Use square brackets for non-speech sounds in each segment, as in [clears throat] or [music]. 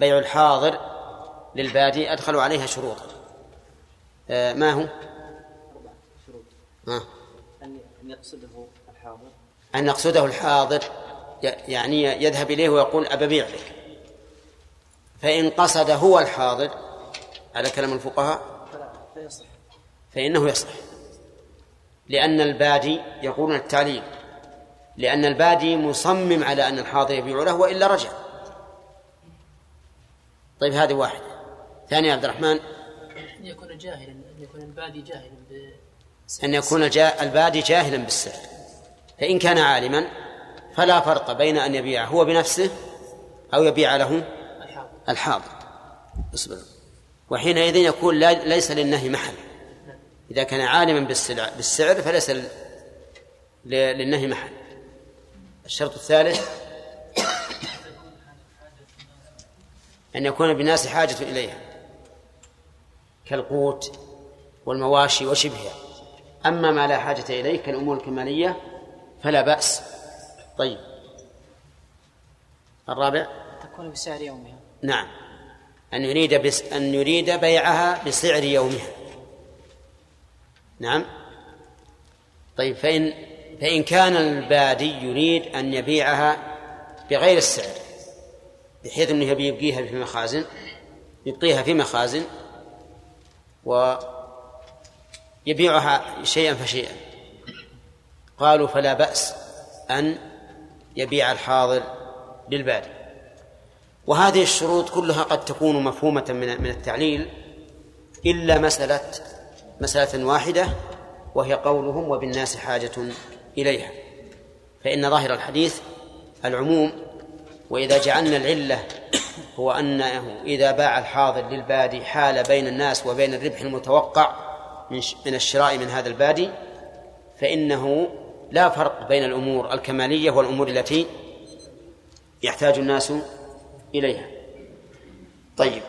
بيع الحاضر للبادي أدخلوا عليها شروطا. آه ما هو؟ شروط آه. أن يقصده الحاضر. أن يقصده الحاضر يعني يذهب إليه ويقول أببيع لك. فإن قصد هو الحاضر على كلام الفقهاء؟ فيصح. فإنه يصح. لأن البادي يقولون التعليل. لأن البادي مصمم على أن الحاضر يبيع له وإلا رجع. طيب هذه واحدة. ثانية عبد الرحمن. أن يكون جاهلا أن يكون البادي جاهلا ب... أن يكون البادي جاهلا بالسعر فإن كان عالما فلا فرق بين أن يبيع هو بنفسه أو يبيع له الحاضر. اصبر. وحينئذ يكون لا ليس للنهي محل. إذا كان عالما بالسلع بالسعر فليس للنهي محل. الشرط الثالث أن يكون بالناس حاجة إليها كالقوت والمواشي وشبهها. أما ما لا حاجة إليه كالأمور الكمالية فلا بأس. طيب. الرابع؟ تكون بسعر يومها. نعم. أن يريد بس أن يريد بيعها بسعر يومها. نعم. طيب فإن فإن كان البادي يريد أن يبيعها بغير السعر. بحيث أنه يبي يبقيها في مخازن يبقيها في مخازن ويبيعها شيئا فشيئا. قالوا فلا بأس أن يبيع الحاضر للبادي. وهذه الشروط كلها قد تكون مفهومة من من التعليل إلا مسألة مسألة واحدة وهي قولهم وبالناس حاجة إليها. فإن ظاهر الحديث العموم وإذا جعلنا العلة هو أنه إذا باع الحاضر للبادي حال بين الناس وبين الربح المتوقع من الشراء من هذا البادي فإنه لا فرق بين الأمور الكمالية والأمور التي يحتاج الناس إليها. طيب.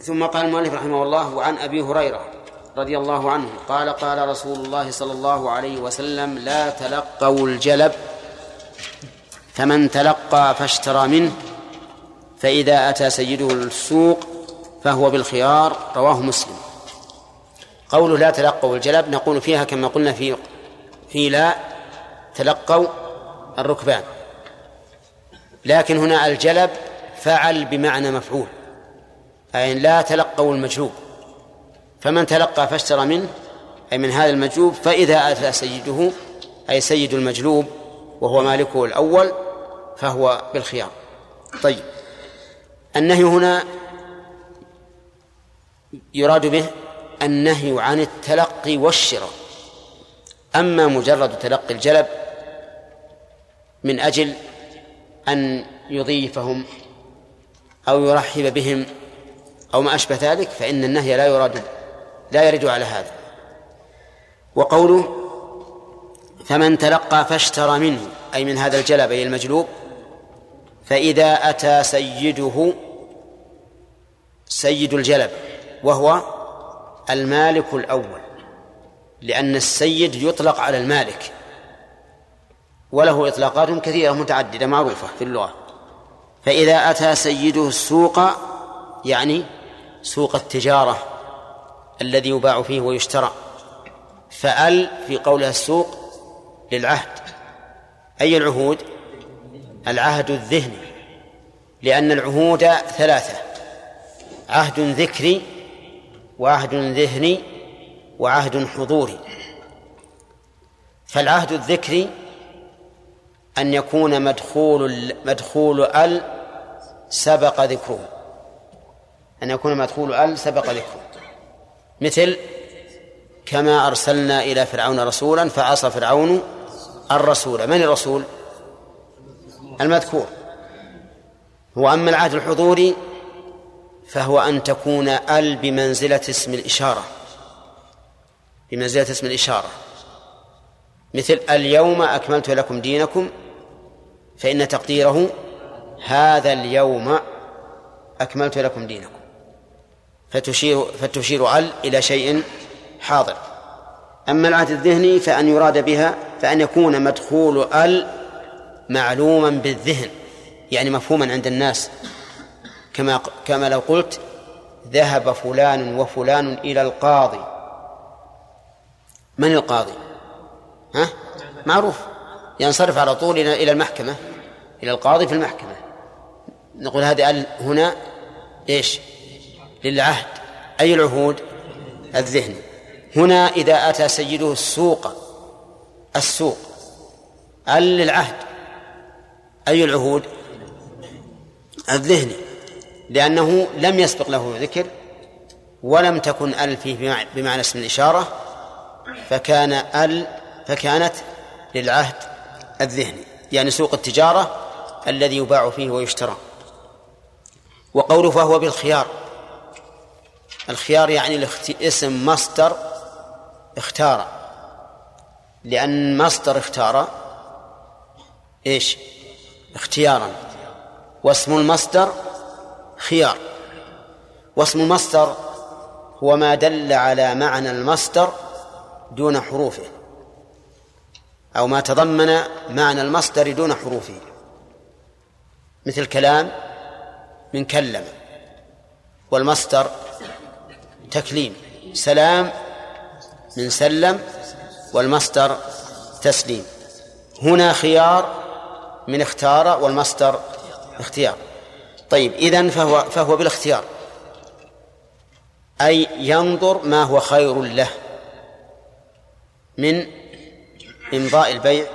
ثم قال المؤلف رحمه الله وعن أبي هريرة رضي الله عنه قال قال رسول الله صلى الله عليه وسلم لا تلقوا الجلب فمن تلقى فاشترى منه فإذا أتى سيده السوق فهو بالخيار رواه مسلم. قوله لا تلقوا الجلب نقول فيها كما قلنا في في لا تلقوا الركبان. لكن هنا الجلب فعل بمعنى مفعول أي لا تلقوا المجلوب. فمن تلقى فاشترى منه أي من هذا المجلوب فإذا أتى سيده أي سيد المجلوب وهو مالكه الأول فهو بالخيار. طيب. النهي هنا يراد به النهي عن التلقي والشراء. أما مجرد تلقي الجلب من أجل أن يضيفهم أو يرحب بهم أو ما أشبه ذلك فإن النهي لا يراد لا يرد على هذا. وقوله فمن تلقى فاشترى منه أي من هذا الجلب أي المجلوب فإذا أتى سيده سيد الجلب وهو المالك الأول لأن السيد يطلق على المالك وله إطلاقات كثيرة متعددة معروفة في اللغة. فإذا أتى سيده السوق يعني سوق التجارة الذي يباع فيه ويشترى فأل في قولها السوق للعهد أي العهود؟ العهد الذهني لأن العهود ثلاثة عهد ذكري وعهد ذهني وعهد حضوري. فالعهد الذكري أن يكون مدخول مدخول ال سبق ذكره. أن يكون مدخول ال سبق ذكره. مثل كما أرسلنا إلى فرعون رسولا فعصى فرعون الرسول. من الرسول؟ المذكور. هو أما العهد الحضوري فهو أن تكون ال بمنزلة اسم الإشارة. بمنزلة اسم الإشارة. مثل اليوم أكملت لكم دينكم فإن تقديره هذا اليوم أكملت لكم دينكم. فتشير فتشير ال إلى شيء حاضر. أما العهد الذهني فأن يراد بها فأن يكون مدخول ال معلوما بالذهن يعني مفهوما عند الناس. كما كما لو قلت ذهب فلان وفلان إلى القاضي. من القاضي؟ ها؟ معروف. ينصرف على طول إلى المحكمة إلى القاضي في المحكمة. نقول هذه هنا إيش؟ للعهد. أي العهود؟ الذهني هنا إذا أتى سيده السوق السوق ال للعهد أي العهود؟ الذهني لأنه لم يسبق له ذكر ولم تكن ال فيه بمعنى اسم الإشارة فكان ال فكانت للعهد الذهني يعني سوق التجارة الذي يباع فيه ويشترى. وقوله فهو بالخيار الخيار يعني اسم مصدر اختار لأن مصدر اختار إيش؟ اختيارا. واسم المصدر خيار. واسم المصدر هو ما دل على معنى المصدر دون حروفه أو ما تضمن معنى المصدر دون حروفه. مثل كلام من كلم والمصدر تكليم. سلام من سلم والمصدر تسليم. هنا خيار من اختار والمصدر اختيار. طيب إذن فهو فهو بالاختيار. أي ينظر ما هو خير له من إمضاء البيع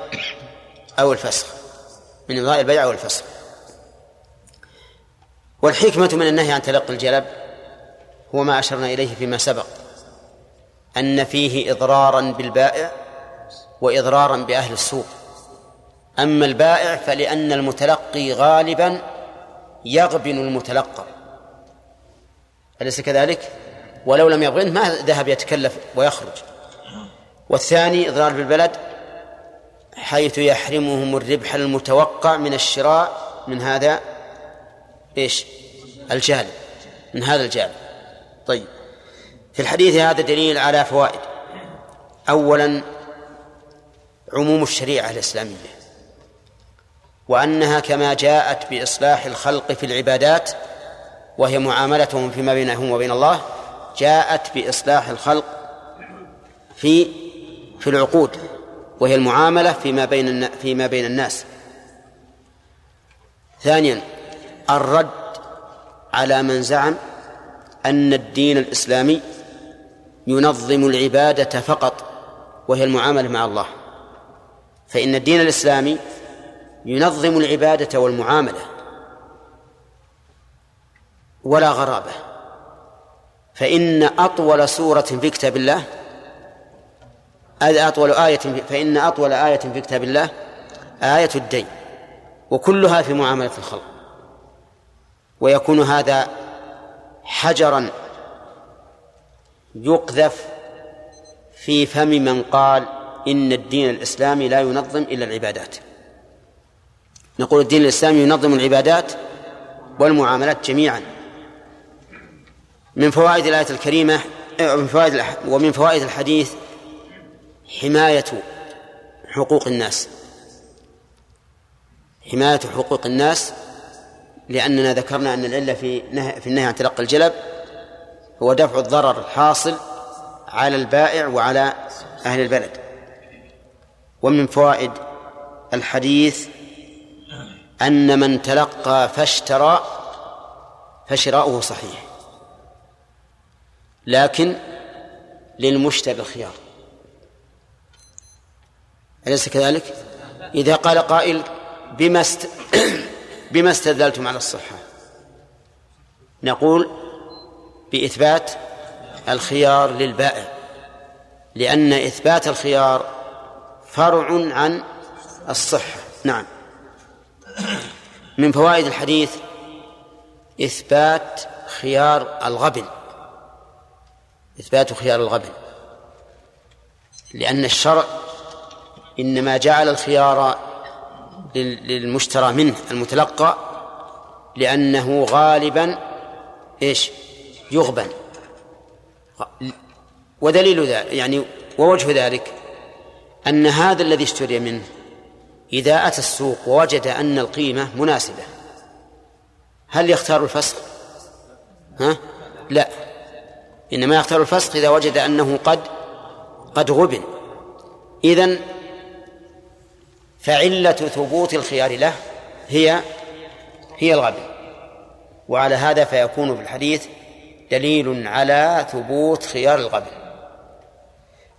أو الفسخ. من إمضاء البيع أو الفسخ. والحكمة من النهي عن تلقي الجلب هو ما أشرنا إليه فيما سبق أن فيه إضرارا بالبائع وإضرارا بأهل السوق. أما البائع فلأن المتلقي غالبا يغبن المتلقى. أليس كذلك؟ ولو لم يغبنه ما ذهب يتكلف ويخرج. والثاني إضرار بالبلد حيث يحرمهم الربح المتوقع من الشراء من هذا إيش؟ الجانب من هذا الجانب طيب في الحديث هذا دليل على فوائد. أولا عموم الشريعة الإسلامية. وأنها كما جاءت بإصلاح الخلق في العبادات وهي معاملتهم فيما بينهم وبين الله جاءت بإصلاح الخلق في في العقود وهي المعاملة فيما بين فيما بين الناس. ثانيا الرد على من زعم أن الدين الإسلامي ينظم العبادة فقط وهي المعاملة مع الله. فإن الدين الإسلامي ينظم العبادة والمعاملة ولا غرابة. فإن أطول سورة في كتاب الله أطول آية فإن أطول آية في كتاب الله آية الدين وكلها في معاملة الخلق. ويكون هذا حجرا يقذف في فم من قال إن الدين الإسلامي لا ينظم إلا العبادات. نقول الدين الإسلامي ينظم العبادات والمعاملات جميعا. من فوائد الآية الكريمة من فوائد ومن فوائد الحديث حماية حقوق الناس. حماية حقوق الناس لأننا ذكرنا أن العلة في في النهي عن تلقي الجلب هو دفع الضرر الحاصل على البائع وعلى أهل البلد. ومن فوائد الحديث أن من تلقى فاشترى فشراؤه صحيح. لكن للمشتري الخيار أليس كذلك؟ إذا قال قائل بما است... [coughs] بما استدلتم على الصحة. نقول بإثبات الخيار للبائع. لأن إثبات الخيار فرع عن الصحة. نعم. من فوائد الحديث إثبات خيار الغبن. إثبات خيار الغبن. لأن الشرع إنما جعل الخيار للمشترى منه المتلقى لأنه غالبا إيش؟ يغبن. ودليل ذلك يعني ووجه ذلك أن هذا الذي اشتري منه إذا أتى السوق ووجد أن القيمة مناسبة هل يختار الفسخ ها؟ لا. إنما يختار الفسخ إذا وجد أنه قد قد غبن. إذن فعلة ثبوت الخيار له هي هي الغبن. وعلى هذا فيكون في الحديث دليل على ثبوت خيار الغبن.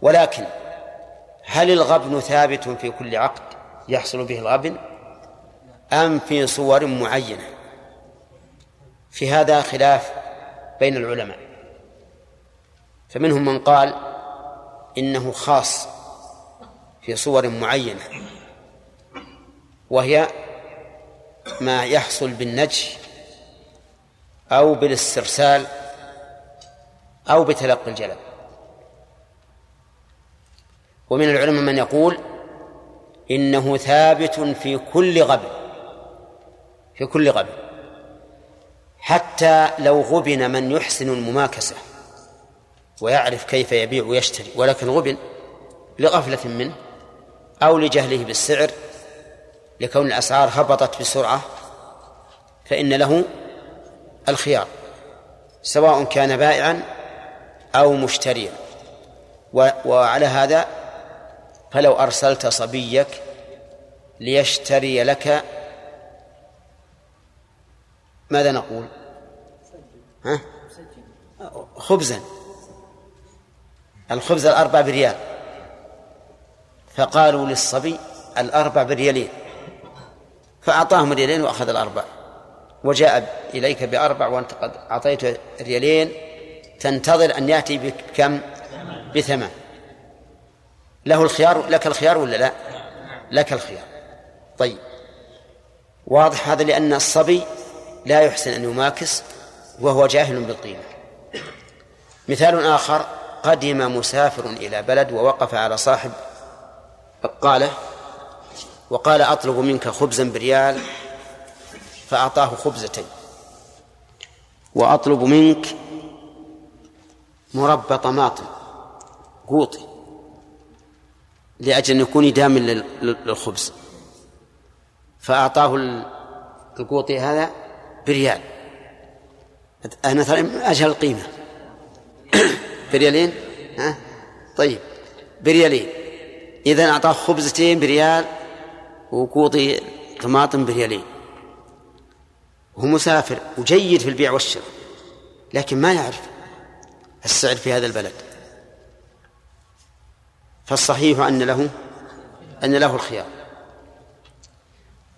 ولكن هل الغبن ثابت في كل عقد؟ يحصل به الغبن أم في صور معينة. في هذا خلاف بين العلماء. فمنهم من قال إنه خاص في صور معينة وهي ما يحصل بالنجش أو بالاسترسال أو بتلقي الجلب ومن العلماء من يقول إنه ثابت في كل غبن في كل غبن. حتى لو غبن من يحسن المماكسة ويعرف كيف يبيع ويشتري ولكن غبن لغفلة منه أو لجهله بالسعر لكون الأسعار هبطت بسرعة فإن له الخيار سواء كان بائعا أو مشتريا. وعلى هذا فلو أرسلت صبيك ليشتري لك ماذا نقول؟ ها؟ خبزا. الخبز الأربع بريال. فقالوا للصبي الأربع بريالين. فأعطاهم ريالين وأخذ الأربع. وجاء إليك بأربع وأنت قد أعطيته ريالين. تنتظر أن يأتي بكم؟ بثمان له الخيار لك الخيار ولا لا؟ لك الخيار. طيب. واضح هذا لأن الصبي لا يحسن أن يماكس وهو جاهل بالقيمة مثال آخر قدم مسافر إلى بلد ووقف على صاحب بقالة وقال أطلب منك خبزا بريال فأعطاه خبزتين. وأطلب منك مربى طماطم قوطي. لأجل أن يكون داما للخبز. فأعطاه القوطي هذا بريال. أنا مثلا أجهل القيمة. [coughs] بريالين؟ ها؟ طيب. بريالين. إذا أعطاه خبزتين بريال وقوطي طماطم بريالين. هو مسافر وجيد في البيع والشراء لكن ما يعرف السعر في هذا البلد. فالصحيح أن له أن له الخيار.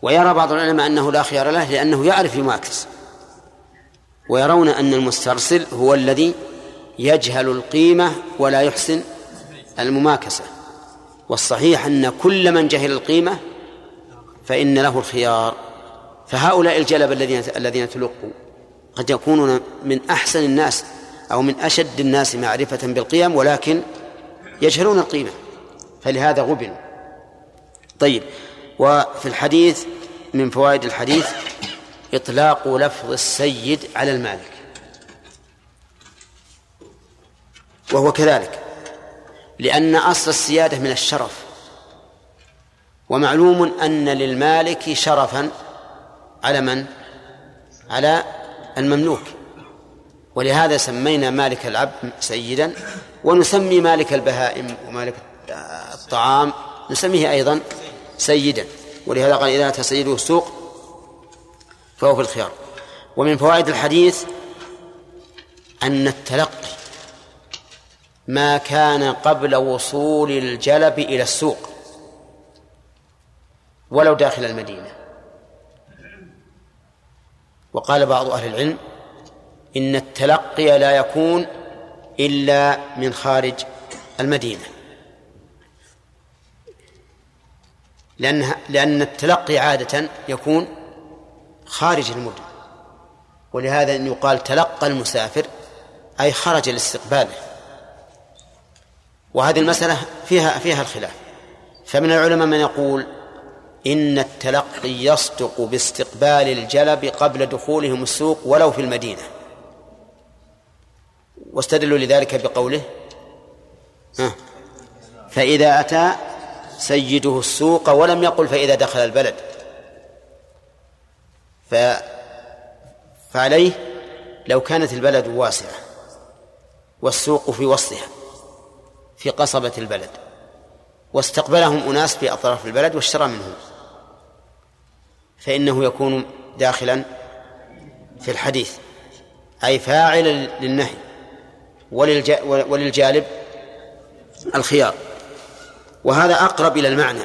ويرى بعض العلماء أنه لا خيار له لأنه يعرف يماكس ويرون أن المسترسل هو الذي يجهل القيمة ولا يحسن المماكسة. والصحيح أن كل من جهل القيمة فإن له الخيار. فهؤلاء الجلب الذين الذين تلقوا قد يكونون من أحسن الناس أو من أشد الناس معرفة بالقيم ولكن يجهلون القيمة فلهذا غبنوا. طيب وفي الحديث من فوائد الحديث إطلاق لفظ السيد على المالك. وهو كذلك لأن أصل السيادة من الشرف. ومعلوم أن للمالك شرفا على من؟ على المملوك. ولهذا سمينا مالك العبد سيدا ونسمي مالك البهائم ومالك الطعام نسميه أيضا سيدا. ولهذا قال إذا أتى سيده السوق فهو في الخيار. ومن فوائد الحديث أن التلقي ما كان قبل وصول الجلب إلى السوق ولو داخل المدينة. وقال بعض أهل العلم إن التلقي لا يكون إلا من خارج المدينة. لأن لأن التلقي عادة يكون خارج المدن. ولهذا أن يقال تلقى المسافر أي خرج لاستقباله. وهذه المسألة فيها فيها الخلاف. فمن العلماء من يقول إن التلقي يصدق باستقبال الجلب قبل دخولهم السوق ولو في المدينة. واستدلوا لذلك بقوله ها. فإذا أتى سيده السوق ولم يقل فإذا دخل البلد. ف فعليه لو كانت البلد واسعة والسوق في وسطها في قصبة البلد واستقبلهم أناس في أطراف البلد واشترى منهم. فإنه يكون داخلا في الحديث أي فاعلا للنهي. وللجالب الخيار. وهذا أقرب إلى المعنى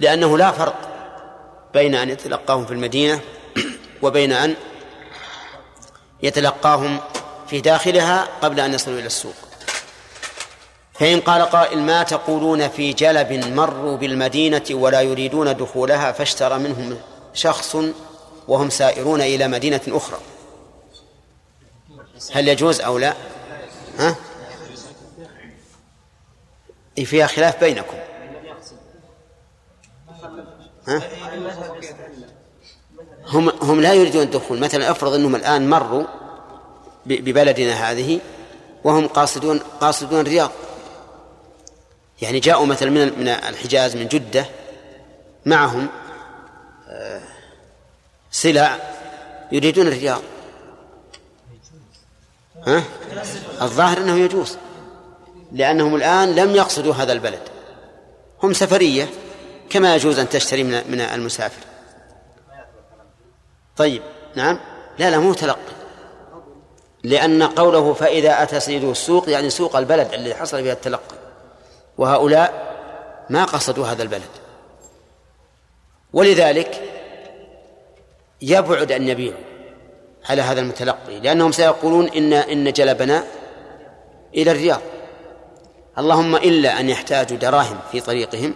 لأنه لا فرق بين أن يتلقاهم في المدينة وبين أن يتلقاهم في داخلها قبل أن يصلوا إلى السوق. فإن قال قائل ما تقولون في جلب مروا بالمدينة ولا يريدون دخولها فاشترى منهم شخص وهم سائرون إلى مدينة أخرى. هل يجوز أو لا؟ ها؟ فيها خلاف بينكم ها؟ هم هم لا يريدون الدخول مثلا افرض أنهم الآن مروا ببلدنا هذه وهم قاصدون قاصدون الرياض يعني جاءوا مثلا من من الحجاز من جدة معهم آه، سلع يريدون الرياض ها؟ الظاهر إنه يجوز. لأنهم الآن لم يقصدوا هذا البلد. هم سفرية كما يجوز أن تشتري من من المسافر. طيب نعم. لا لا مو تلقي. لأن قوله فإذا أتى سيده السوق يعني سوق البلد الذي حصل فيها التلقي. وهؤلاء ما قصدوا هذا البلد. ولذلك يبعد أن يبيعوا. على هذا المتلقي لأنهم سيقولون إن إن جلبنا إلى الرياض. اللهم إلا أن يحتاجوا دراهم في طريقهم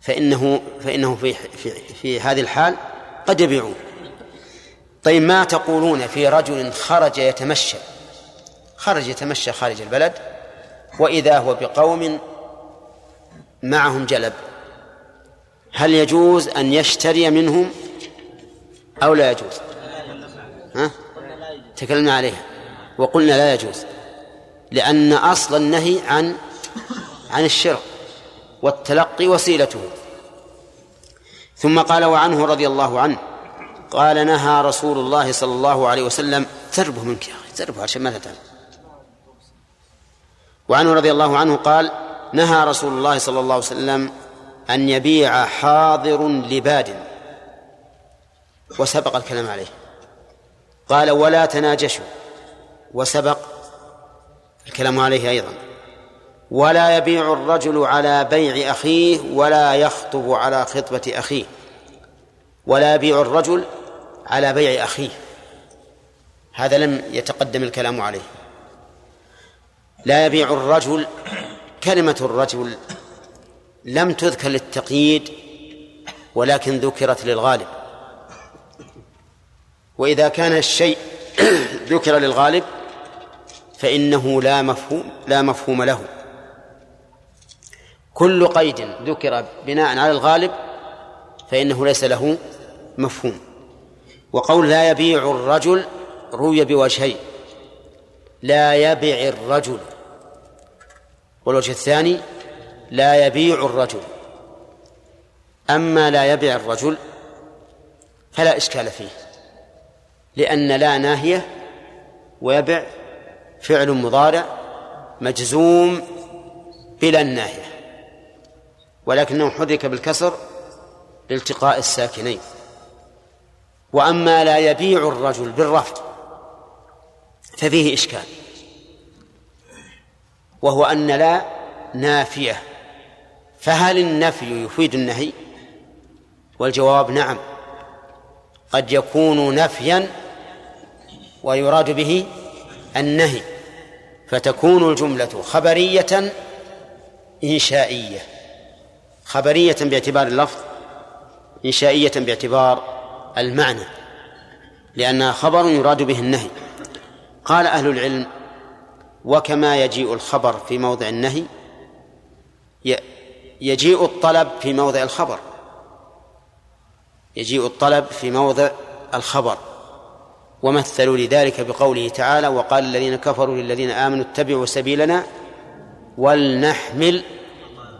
فإنه فإنه في في في هذه الحال قد يبيعون. طيب ما تقولون في رجل خرج يتمشى؟ خرج يتمشى خارج البلد وإذا هو بقوم معهم جلب. هل يجوز أن يشتري منهم أو لا يجوز؟ ها؟ تكلمنا عليها. وقلنا لا يجوز لأن أصل النهي عن عن الشراء والتلقي وسيلته. ثم قال وعنه رضي الله عنه قال نهى رسول الله صلى الله عليه وسلم تربه منك يا أخي تربه عشان ما تتعب. وعنه رضي الله عنه قال نهى رسول الله صلى الله عليه وسلم أن يبيع حاضر لباد. وسبق الكلام عليه. قال ولا تناجشوا. وسبق الكلام عليه أيضا. ولا يبيع الرجل على بيع أخيه ولا يخطب على خطبة أخيه. ولا يبيع الرجل على بيع أخيه. هذا لم يتقدم الكلام عليه. لا يبيع الرجل كلمة الرجل لم تذكر للتقييد ولكن ذكرت للغالب. وإذا كان الشيء [clears throat] ذكر للغالب فإنه لا مفهوم لا مفهوم له. كل قيد ذكر بناء على الغالب فإنه ليس له مفهوم. وقول لا يبيع الرجل روي بوجهين. لا يبيع الرجل. والوجه الثاني لا يبيع الرجل. أما لا يبيع الرجل فلا إشكال فيه. لأن لا ناهية ويبع فعل مضارع مجزوم بلا الناهية ولكنه حرك بالكسر لالتقاء الساكنين. وأما لا يبيع الرجل بالرفض ففيه إشكال وهو أن لا نافية. فهل النفي يفيد النهي؟ والجواب نعم قد يكون نفيا ويراد به النهي فتكون الجملة خبرية إنشائية خبرية باعتبار اللفظ إنشائية باعتبار المعنى لأنها خبر يراد به النهي. قال أهل العلم وكما يجيء الخبر في موضع النهي يجيء الطلب في موضع الخبر. يجيء الطلب في موضع الخبر. ومثلوا لذلك بقوله تعالى وقال الذين كفروا للذين آمنوا اتبعوا سبيلنا ولنحمل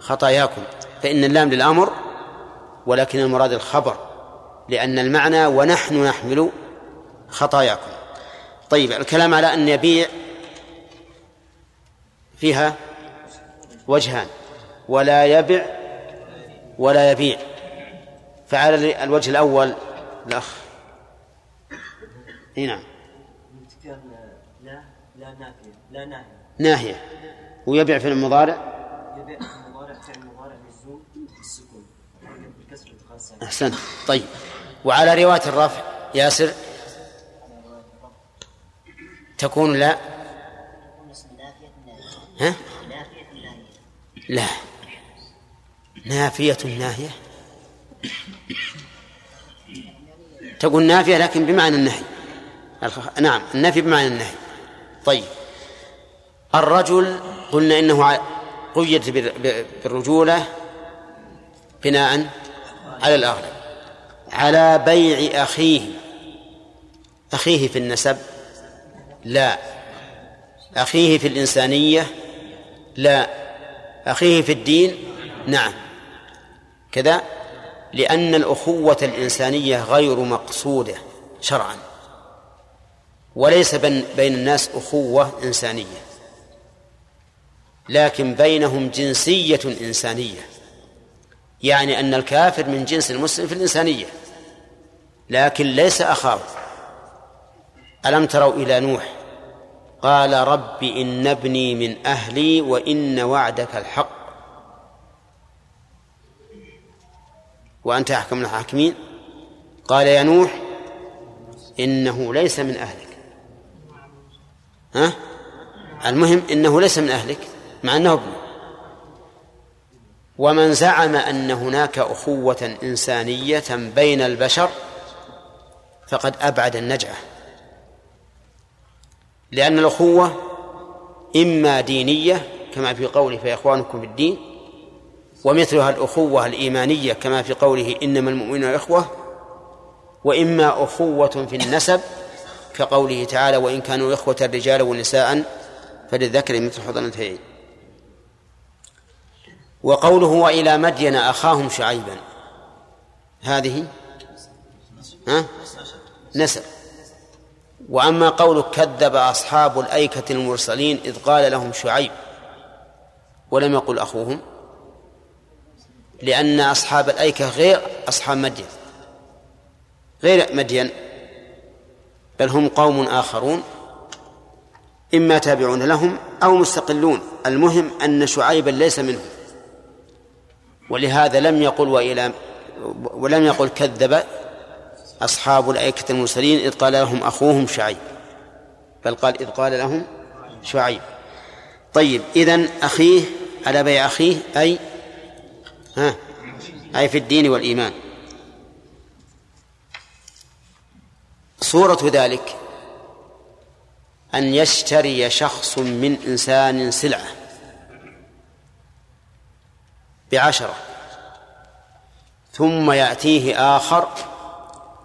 خطاياكم. فإن اللام للأمر ولكن المراد الخبر لأن المعنى ونحن نحمل خطاياكم. طيب الكلام على أن يبيع فيها وجهان ولا يبع ولا يبيع. فعلى الوجه الأول الأخ إي نعم. لا لا نافية لا ناهية. ناهية ويبيع في المضارع؟ يبيع في المضارع فعل المضارع مجزوم بالسكون بالكسر أحسنت. طيب. وعلى رواية الرفع ياسر؟ تكون لا. ها؟ لا. نافية ناهية تقول نافية لكن بمعنى النهي. نعم النفي بمعنى النهي. طيب. الرجل قلنا إنه قيد بال- ب- بالرجولة بناء على الأغلب. على بيع أخيه. أخيه في النسب لا. أخيه في الإنسانية لا. أخيه في الدين نعم. كذا لأن الأخوة الإنسانية غير مقصودة شرعا. وليس بين الناس أخوة إنسانية. لكن بينهم جنسية إنسانية. يعني أن الكافر من جنس المسلم في الإنسانية. لكن ليس أخاه. ألم تروا إلى نوح؟ قال رب إن ابني من أهلي وإن وعدك الحق. وأنت أحكم الحاكمين؟ قال يا نوح إنه ليس من أهلك. ها؟ المهم إنه ليس من أهلك مع أنه ابنه ومن زعم أن هناك أخوة إنسانية بين البشر فقد أبعد النجعة. لأن الأخوة إما دينية كما في قوله فإخوانكم في الدين ومثلها الأخوة الإيمانية كما في قوله إنما المؤمنون إخوة وإما أخوة في النسب كقوله تعالى وإن كانوا إخوة رجالا ونساء فللذكر مثل حضن الأنثيين وقوله وإلى مدين أخاهم شعيبا. هذه؟ ها؟ نسب وأما قولك كذب أصحاب الأيكة المرسلين إذ قال لهم شعيب. ولم يقل أخوهم. لأن أصحاب الأيكة غير أصحاب مدين. غير مدين. بل هم قوم آخرون إما تابعون لهم أو مستقلون. المهم أن شعيبا ليس منهم. ولهذا لم يقل وإلى ولم يقل كذب أصحاب الأيكة المرسلين إذ قال لهم أخوهم شعيب. بل قال إذ قال لهم شعيب. طيب إذن أخيه على بيع أخيه أي ها أي في الدين والإيمان. صورة ذلك أن يشتري شخص من إنسان سلعة بعشرة ثم يأتيه آخر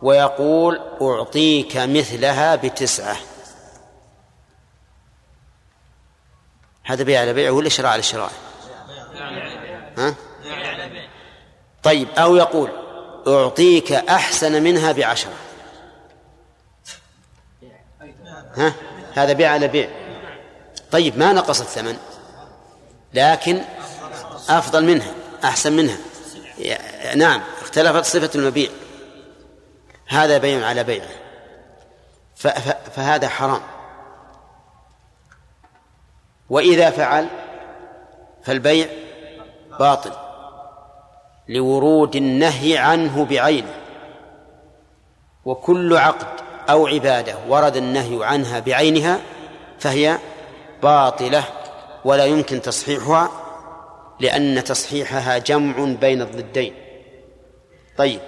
ويقول أعطيك مثلها بتسعة. هذا بيع على بيع ولا شراء على شراء؟ ها؟ طيب أو يقول أعطيك أحسن منها بعشرة. ها؟ هذا بيع على بيع. طيب ما نقص الثمن. لكن أفضل منها أحسن منها. نعم اختلفت صفة المبيع. هذا بيع على بيع. فهذا حرام. وإذا فعل فالبيع باطل. لورود النهي عنه بعينه. وكل عقد. أو عبادة ورد النهي عنها بعينها فهي باطلة ولا يمكن تصحيحها لأن تصحيحها جمع بين الضدين. طيب.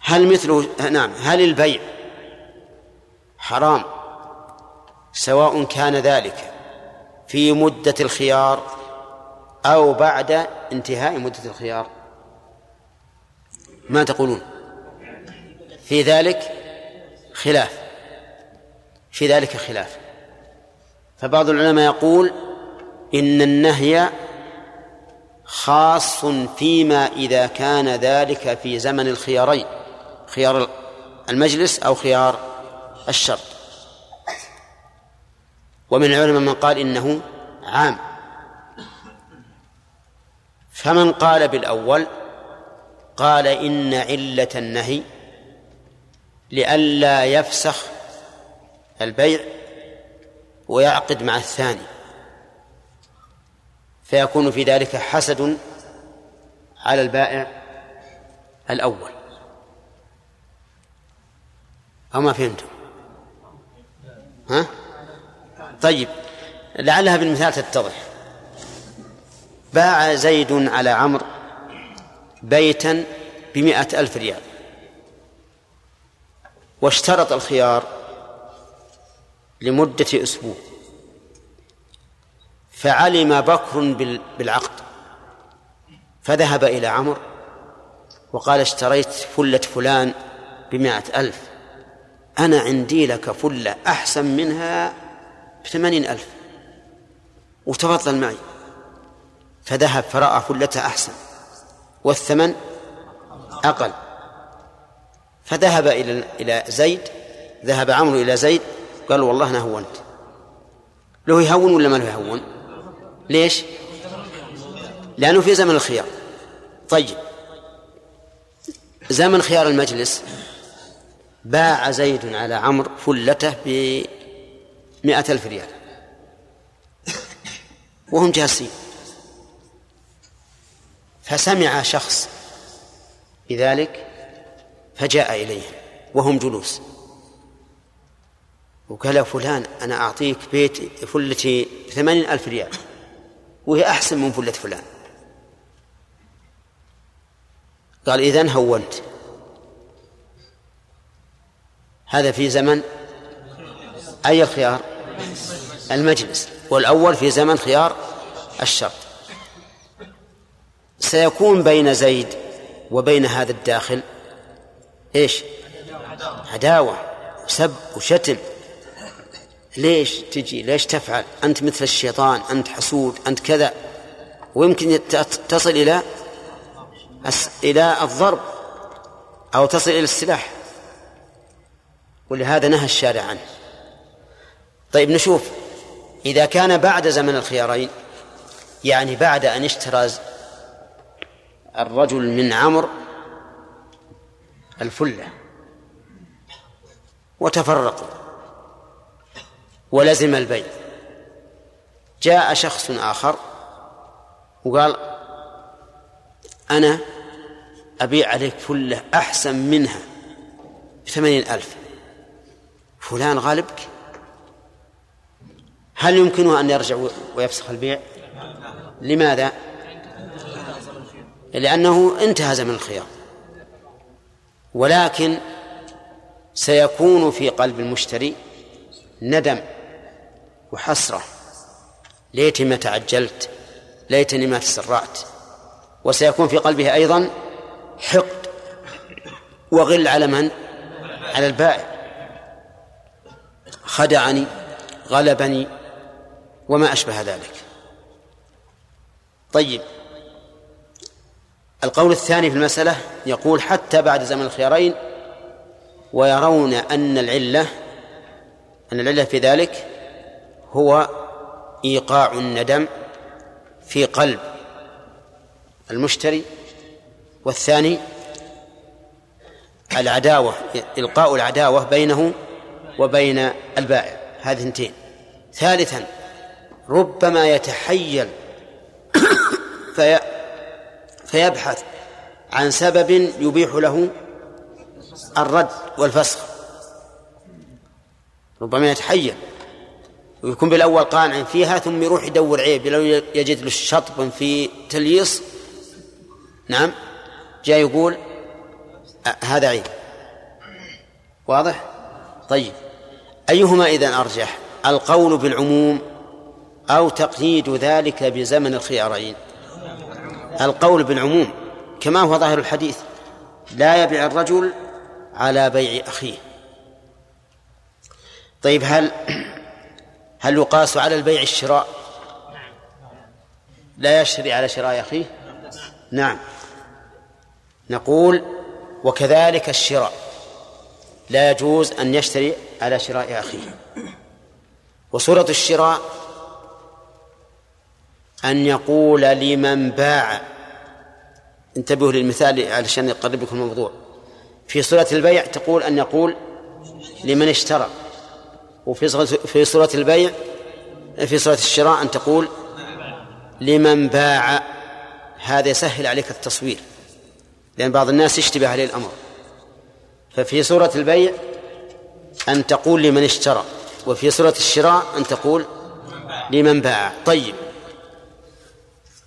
هل مثله نعم هل البيع حرام سواء كان ذلك في مدة الخيار أو بعد انتهاء مدة الخيار؟ ما تقولون؟ في ذلك خلاف. في ذلك خلاف. فبعض العلماء يقول إن النهي خاص فيما إذا كان ذلك في زمن الخيارين خيار المجلس أو خيار الشرط. ومن العلماء من قال إنه عام. فمن قال بالأول قال إن علة النهي لئلا يفسخ البيع ويعقد مع الثاني. فيكون في ذلك حسد على البائع الأول. أو ما فهمتم؟ ها؟ طيب لعلها بالمثال تتضح. باع زيد على عمرو بيتا بمئة ألف ريال. واشترط الخيار لمدة أسبوع. فعلم بكر بالعقد. فذهب إلى عمرو وقال اشتريت فلة فلان بمائة ألف. أنا عندي لك فلة أحسن منها بثمانين ألف. وتفضل معي. فذهب فرأى فلته أحسن والثمن أقل. فذهب إلى إلى زيد ذهب عمرو إلى زيد قال والله أنا هونت له يهون ولا ما له يهون؟ ليش؟ لأنه في زمن الخيار. طيب. زمن خيار المجلس باع زيد على عمرو فلته بمئة ألف ريال. وهم جالسين. فسمع شخص بذلك فجاء إليهم وهم جلوس. وقال فلان أنا أعطيك بيت فلتي بثمانين ألف ريال. وهي أحسن من فلة فلان. قال إذن هونت. هذا في زمن أي الخيار المجلس. والأول في زمن خيار الشرط. سيكون بين زيد وبين هذا الداخل إيش؟ عداوة وسب وشتم ليش تجي؟ ليش تفعل؟ أنت مثل الشيطان أنت حسود أنت كذا. ويمكن تصل إلى إلى الضرب أو تصل إلى السلاح. ولهذا نهى الشارع عنه. طيب نشوف. إذا كان بعد زمن الخيارين يعني بعد أن اشترى الرجل من عمرو الفلة. وتفرقوا. ولزم البيع جاء شخص آخر وقال أنا أبيع عليك فلة أحسن منها بثمانين ألف. فلان غالبك؟ هل يمكنه أن يرجع ويفسخ البيع؟ لماذا؟ لأنه انتهى زمن الخيار. ولكن سيكون في قلب المشتري ندم وحسرة. ليتني ما تعجلت ليتني ما تسرعت. وسيكون في قلبه أيضا حقد وغل على من؟ على البائع. خدعني غلبني وما أشبه ذلك. طيب القول الثاني في المسألة يقول حتى بعد زمن الخيارين ويرون أن العلة أن العلة في ذلك هو إيقاع الندم في قلب المشتري والثاني العداوة إلقاء العداوة بينه وبين البائع. هذه اثنتين. ثالثا ربما يتحيل [coughs] في فيبحث عن سبب يبيح له الرد والفسخ. ربما يتحيل ويكون بالأول قانع فيها ثم يروح يدور عيب. لو يجد له شطب في تليص نعم جاء يقول هذا عيب. واضح؟ طيب. أيهما إذا أرجح؟ القول بالعموم أو تقييد ذلك بزمن الخيارين؟ القول بالعموم كما هو ظاهر الحديث لا يبيع الرجل على بيع أخيه. طيب هل [clears throat] هل يقاس على البيع الشراء؟ لا يشتري على شراء أخيه؟ نعم. نقول وكذلك الشراء لا يجوز أن يشتري على شراء أخيه. وصورة الشراء أن يقول لمن باع. انتبهوا للمثال علشان يقرب لكم الموضوع. في صورة البيع تقول أن يقول لمن اشترى. وفي في صورة البيع في صورة الشراء أن تقول لمن باع. هذا يسهل عليك التصوير لأن بعض الناس يشتبه عليه الأمر. ففي صورة البيع أن تقول لمن اشترى وفي صورة الشراء أن تقول لمن باع. طيب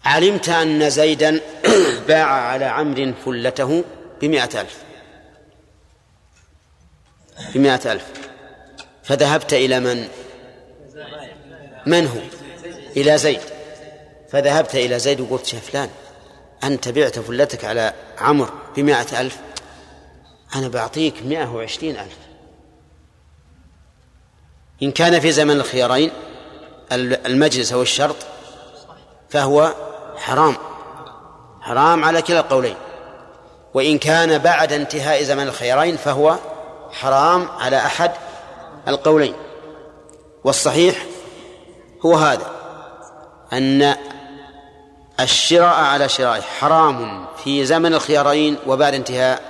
علمت أن زيدا [clears throat] باع على عمرو فلته بمائة ألف. بمائة ألف. فذهبت إلى من؟ من هو؟ إلى زيد. فذهبت إلى زيد وقلت يا فلان أنت بعت فلتك على عمر بمائة ألف؟ أنا بعطيك مائة وعشرين ألف. إن كان في زمن الخيارين المجلس أو الشرط فهو حرام. حرام على كلا القولين. وإن كان بعد انتهاء زمن الخيرين فهو حرام على أحد القولين. والصحيح هو هذا أن الشراء على شراء حرام في زمن الخيارين وبعد انتهاء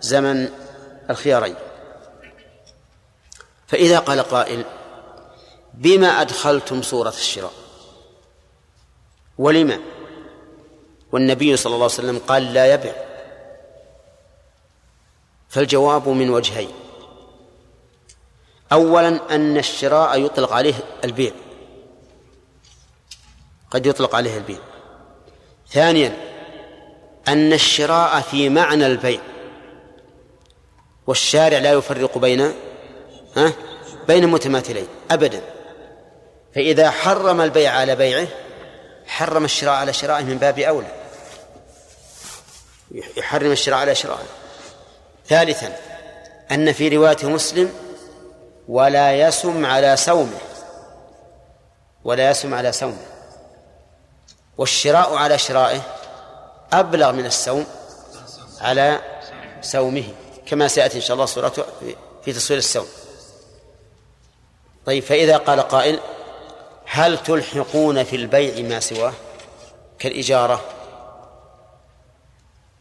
زمن الخيارين فإذا قال قائل بما أدخلتم صورة الشراء؟ ولما؟ والنبي صلى الله عليه وسلم قال لا يبع. فالجواب من وجهين. أولا أن الشراء يطلق عليه البيع. قد يطلق عليه البيع. ثانيا أن الشراء في معنى البيع. والشارع لا يفرق بين ها بين متماثلين أبدا. فإذا حرم البيع على بيعه حرم الشراء على شرائه من باب أولى. يحرم الشراء على شرائه ثالثا أن في رواية مسلم ولا يسم على سومه ولا يسم على سومه والشراء على شرائه أبلغ من السوم على سومه كما سيأتي إن شاء الله صورته في تصوير السوم طيب فإذا قال قائل هل تلحقون في البيع ما سواه؟ كالإجارة.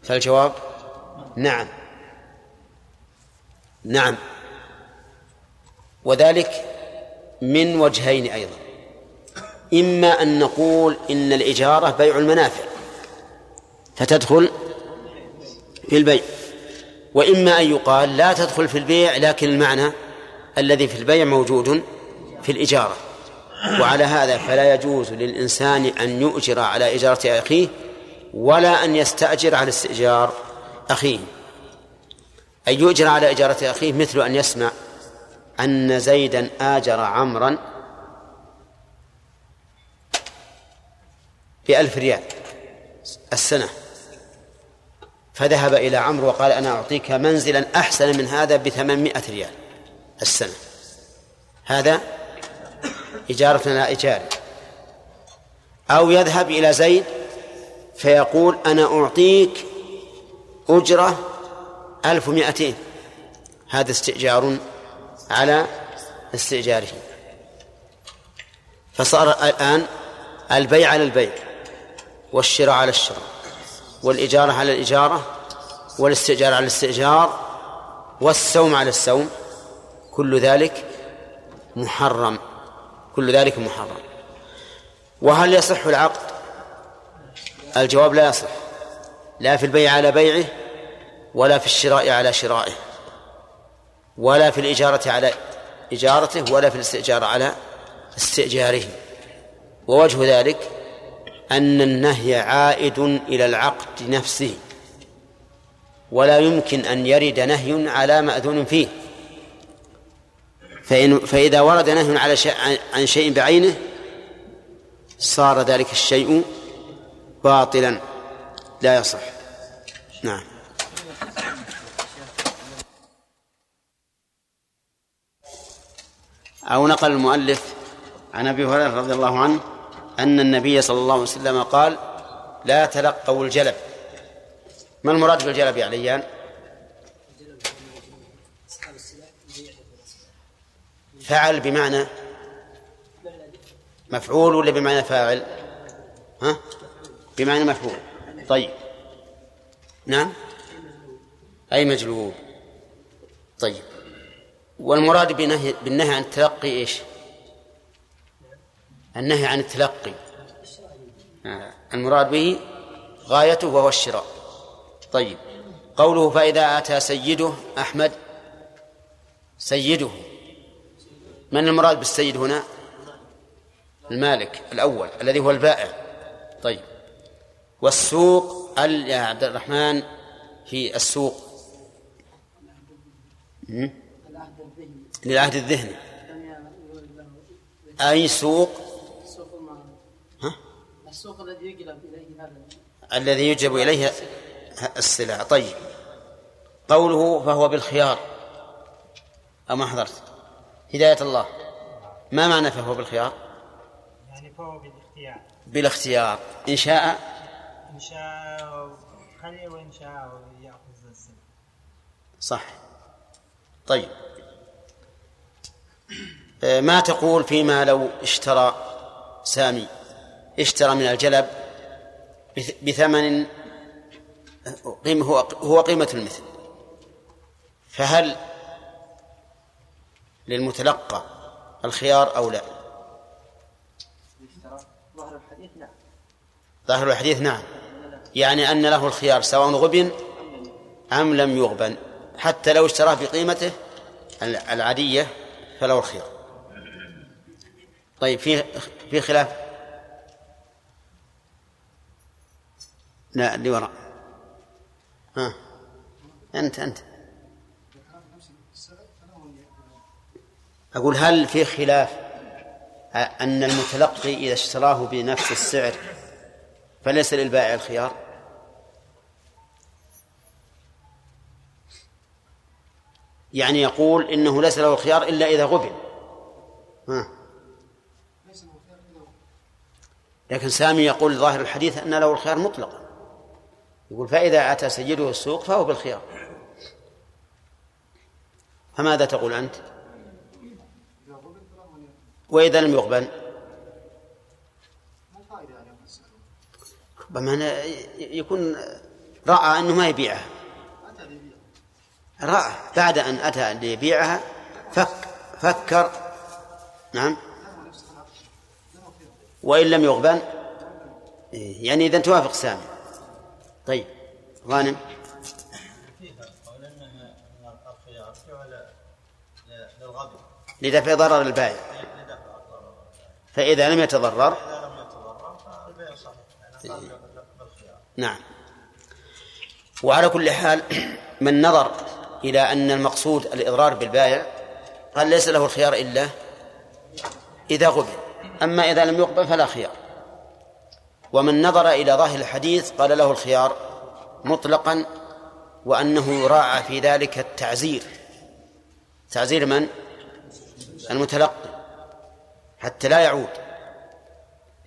فالجواب نعم. نعم. وذلك من وجهين أيضا. إما أن نقول إن الإجارة بيع المنافع فتدخل في البيع. وإما أن يقال لا تدخل في البيع لكن المعنى الذي في البيع موجود في الإجارة. وعلى هذا فلا يجوز للإنسان أن يؤجر على إجارة أخيه ولا أن يستأجر على استئجار أخيه. أن يؤجر على إجارة أخيه مثل أن يسمع أن زيدا آجر عمرا بألف ريال السنة. فذهب إلى عمرو وقال أنا أعطيك منزلا أحسن من هذا بثمانمائة ريال السنة. هذا إجارة لا إجارة. أو يذهب إلى زيد فيقول أنا أعطيك أجرة ألف ومائتين. هذا استئجار على استئجاره. فصار الآن البيع على البيع والشراء على الشراء والإجارة على الإجارة والاستئجار على الاستئجار والسوم على السوم كل ذلك محرم. كل ذلك محرم. وهل يصح العقد؟ الجواب لا يصح. لا في البيع على بيعه ولا في الشراء على شرائه ولا في الإجارة على إجارته ولا في الاستئجار على استئجاره. ووجه ذلك أن النهي عائد إلى العقد نفسه ولا يمكن أن يرد نهي على مأذون فيه. فإن فإذا ورد نهي على شيء عن شيء بعينه صار ذلك الشيء باطلا. لا يصح. نعم. أو نقل المؤلف عن أبي هريرة رضي الله عنه أن النبي صلى الله عليه وسلم قال لا تلقوا الجلب. ما المراد بالجلب يا عليان؟ فعل بمعنى مفعول ولا بمعنى فاعل؟ ها؟ بمعنى مفعول طيب. نعم؟ أي مجلوب؟ طيب. والمراد بنهي بالنهي عن التلقي إيش؟ النهي عن التلقي. آه، المراد به غايته وهو الشراء. طيب. قوله فإذا أتى سيده أحمد سيده. من المراد بالسيد هنا؟ المالك الأول الذي هو البائع. طيب. والسوق يا عبد الرحمن في السوق. للعهد الذهني. أي سوق؟ ها؟ السوق الذي يجلب إليه هذا الذي يجب إليه السلع. طيب. قوله فهو بالخيار. أما حضرت. هداية الله. ما معنى فهو بالخيار؟ يعني فهو بالاختيار. بالاختيار. إن شاء شاء خلي وإن شاء يأخذ السلم صح. طيب. آه، ما تقول فيما لو اشترى سامي؟ اشترى من الجلب بث- بثمن قيمة هو هو قيمة المثل. فهل للمتلقى الخيار أو لا؟ ظهر الحديث نعم ظاهر الحديث نعم. يعني أن له الخيار سواء غبن أم لم يغبن حتى لو اشتراه بقيمته العادية فله الخيار. طيب في في خلاف؟ لا اللي وراء. ها. أنت أنت. أقول هل في خلاف أن المتلقي إذا اشتراه بنفس السعر فليس للبائع الخيار؟ يعني يقول إنه ليس له الخيار إلا إذا غبن. ها. لكن سامي يقول ظاهر الحديث أن له الخيار مطلقا. يقول فإذا أتى سيده السوق فهو بالخيار. فماذا تقول أنت؟ وإذا لم يغبن؟ ربما يكون رأى أنه ما يبيعها رأى بعد أن أتى ليبيعها فك فكر نعم. وإن لم يغبن إيه، يعني إذا توافق سامي. طيب غانم. لدفع ضرر البائع فإذا لم يتضرر نعم. وعلى كل حال من نظر إلى أن المقصود الإضرار بالبائع قال ليس له الخيار إلا إذا غبن. أما إذا لم يقبل فلا خيار. ومن نظر إلى ظاهر الحديث قال له الخيار مطلقا وأنه يراعى في ذلك التعزير. تعزير من؟ المتلقي. حتى لا يعود.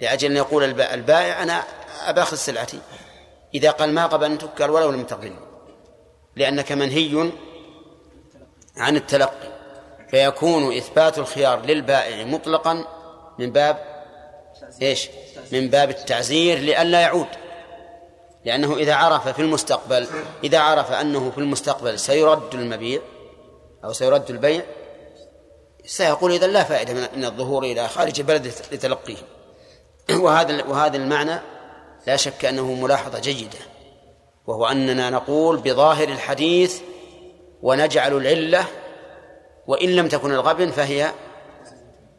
لأجل أن يقول الب- البائع أنا أباخذ سلعتي. إذا قال ما قبلتك قال ولو لم تقبلني لأنك منهي عن التلقي. فيكون إثبات الخيار للبائع مطلقا من باب إيش؟ من باب التعزير لئلا يعود. لأنه إذا عرف في المستقبل إذا عرف أنه في المستقبل سيرد المبيع أو سيرد البيع سيقول إذا لا فائدة من الظهور إلى خارج البلد لتلقيه. وهذا وهذا المعنى لا شك أنه ملاحظة جيدة وهو أننا نقول بظاهر الحديث ونجعل العلة وإن لم تكن الغبن فهي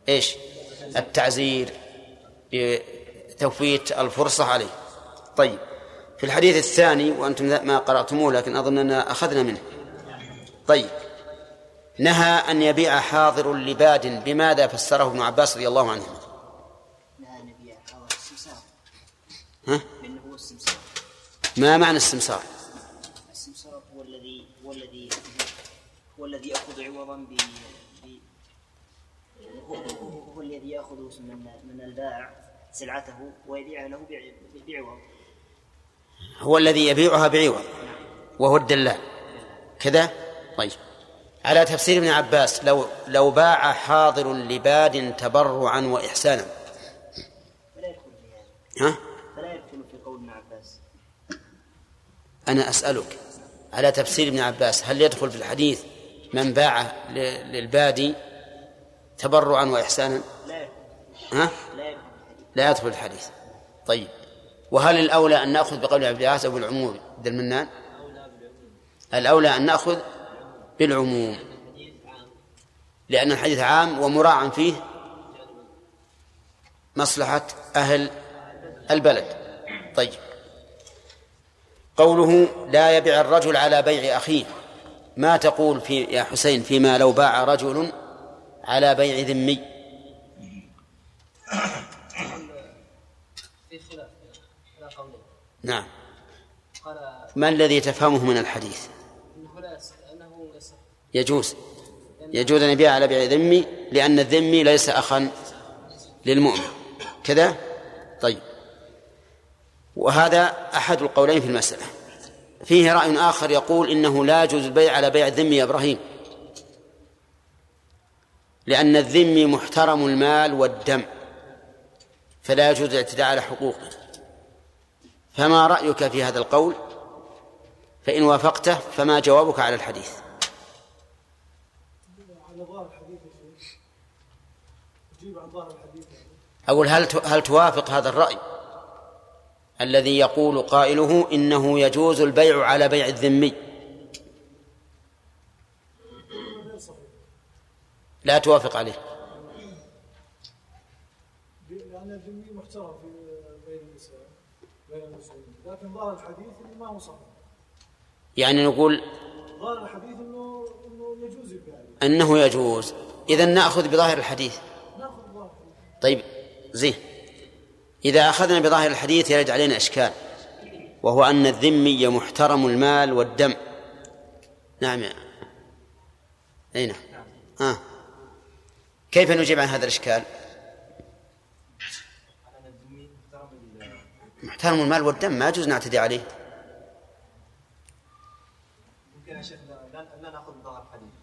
إيش؟ التعزير بتوفيت الفرصة عليه. طيب في الحديث الثاني وأنتم ما قرأتموه لكن أظننا أخذنا منه. طيب نهى أن يبيع حاضر لباد بماذا فسره ابن عباس رضي الله عنه لا نبيع هو السمسار ها؟ لأنه هو السمسار. ما معنى السمسار؟ السمسار هو الذي هو الذي هو الذي يأخذ عوضا ب هو, الذي يأخذ من من البائع سلعته ويبيعها له بع- بعوض. هو الذي يبيعها بعوض. وهو الدلال. كذا؟ طيب. على تفسير ابن عباس لو لو باع حاضر لباد تبرعا هذا. ها فلا يدخل في قول ابن عباس أنا أسألك على تفسير ابن عباس هل يدخل في الحديث من باع للبادي تبرعا وإحسانا؟ لا. ها؟ لا يدخل الحديث. طيب. وهل الأولى أن نأخذ بقول عبد العاص أو بالعموم عبد المنان؟ الأولى أن نأخذ بالعموم. لأن الحديث عام ومراعى فيه مصلحة أهل البلد. طيب. قوله لا يبيع الرجل على بيع أخيه. ما تقول في يا حسين فيما لو باع رجل على بيع ذمي؟ نعم. ما الذي تفهمه من الحديث؟ يجوز. يجوز أن يبيع على بيع ذمي لأن الذمي ليس أخا للمؤمن. كذا؟ طيب. وهذا أحد القولين في المسألة. فيه رأي آخر يقول إنه لا يجوز البيع على بيع يا إبراهيم. لأن الذمي محترم المال والدم فلا يجوز الاعتداء على حقوقه. فما رأيك في هذا القول؟ فإن وافقته فما جوابك على الحديث. أقول هل هل توافق هذا الرأي؟ الذي يقول قائله إنه يجوز البيع على بيع الذمي. لا توافق عليه. لأن الذمي محترم في بين النساء بين المسلمين. لكن ظاهر الحديث إنه ما هو صحيح. يعني نقول ظاهر الحديث إنه إنه يجوز البيع. أنه يجوز. إذا نأخذ بظاهر الحديث. نأخذ ظاهر الحديث. طيب زين. إذا أخذنا بظاهر الحديث يرد علينا إشكال وهو أن الذمي محترم المال والدم. نعم يا أي نعم. آه. كيف نجيب عن هذا الإشكال؟ محترم المال والدم ما يجوز نعتدي عليه. يمكن يا شيخ لا لا نأخذ ظاهر الحديث.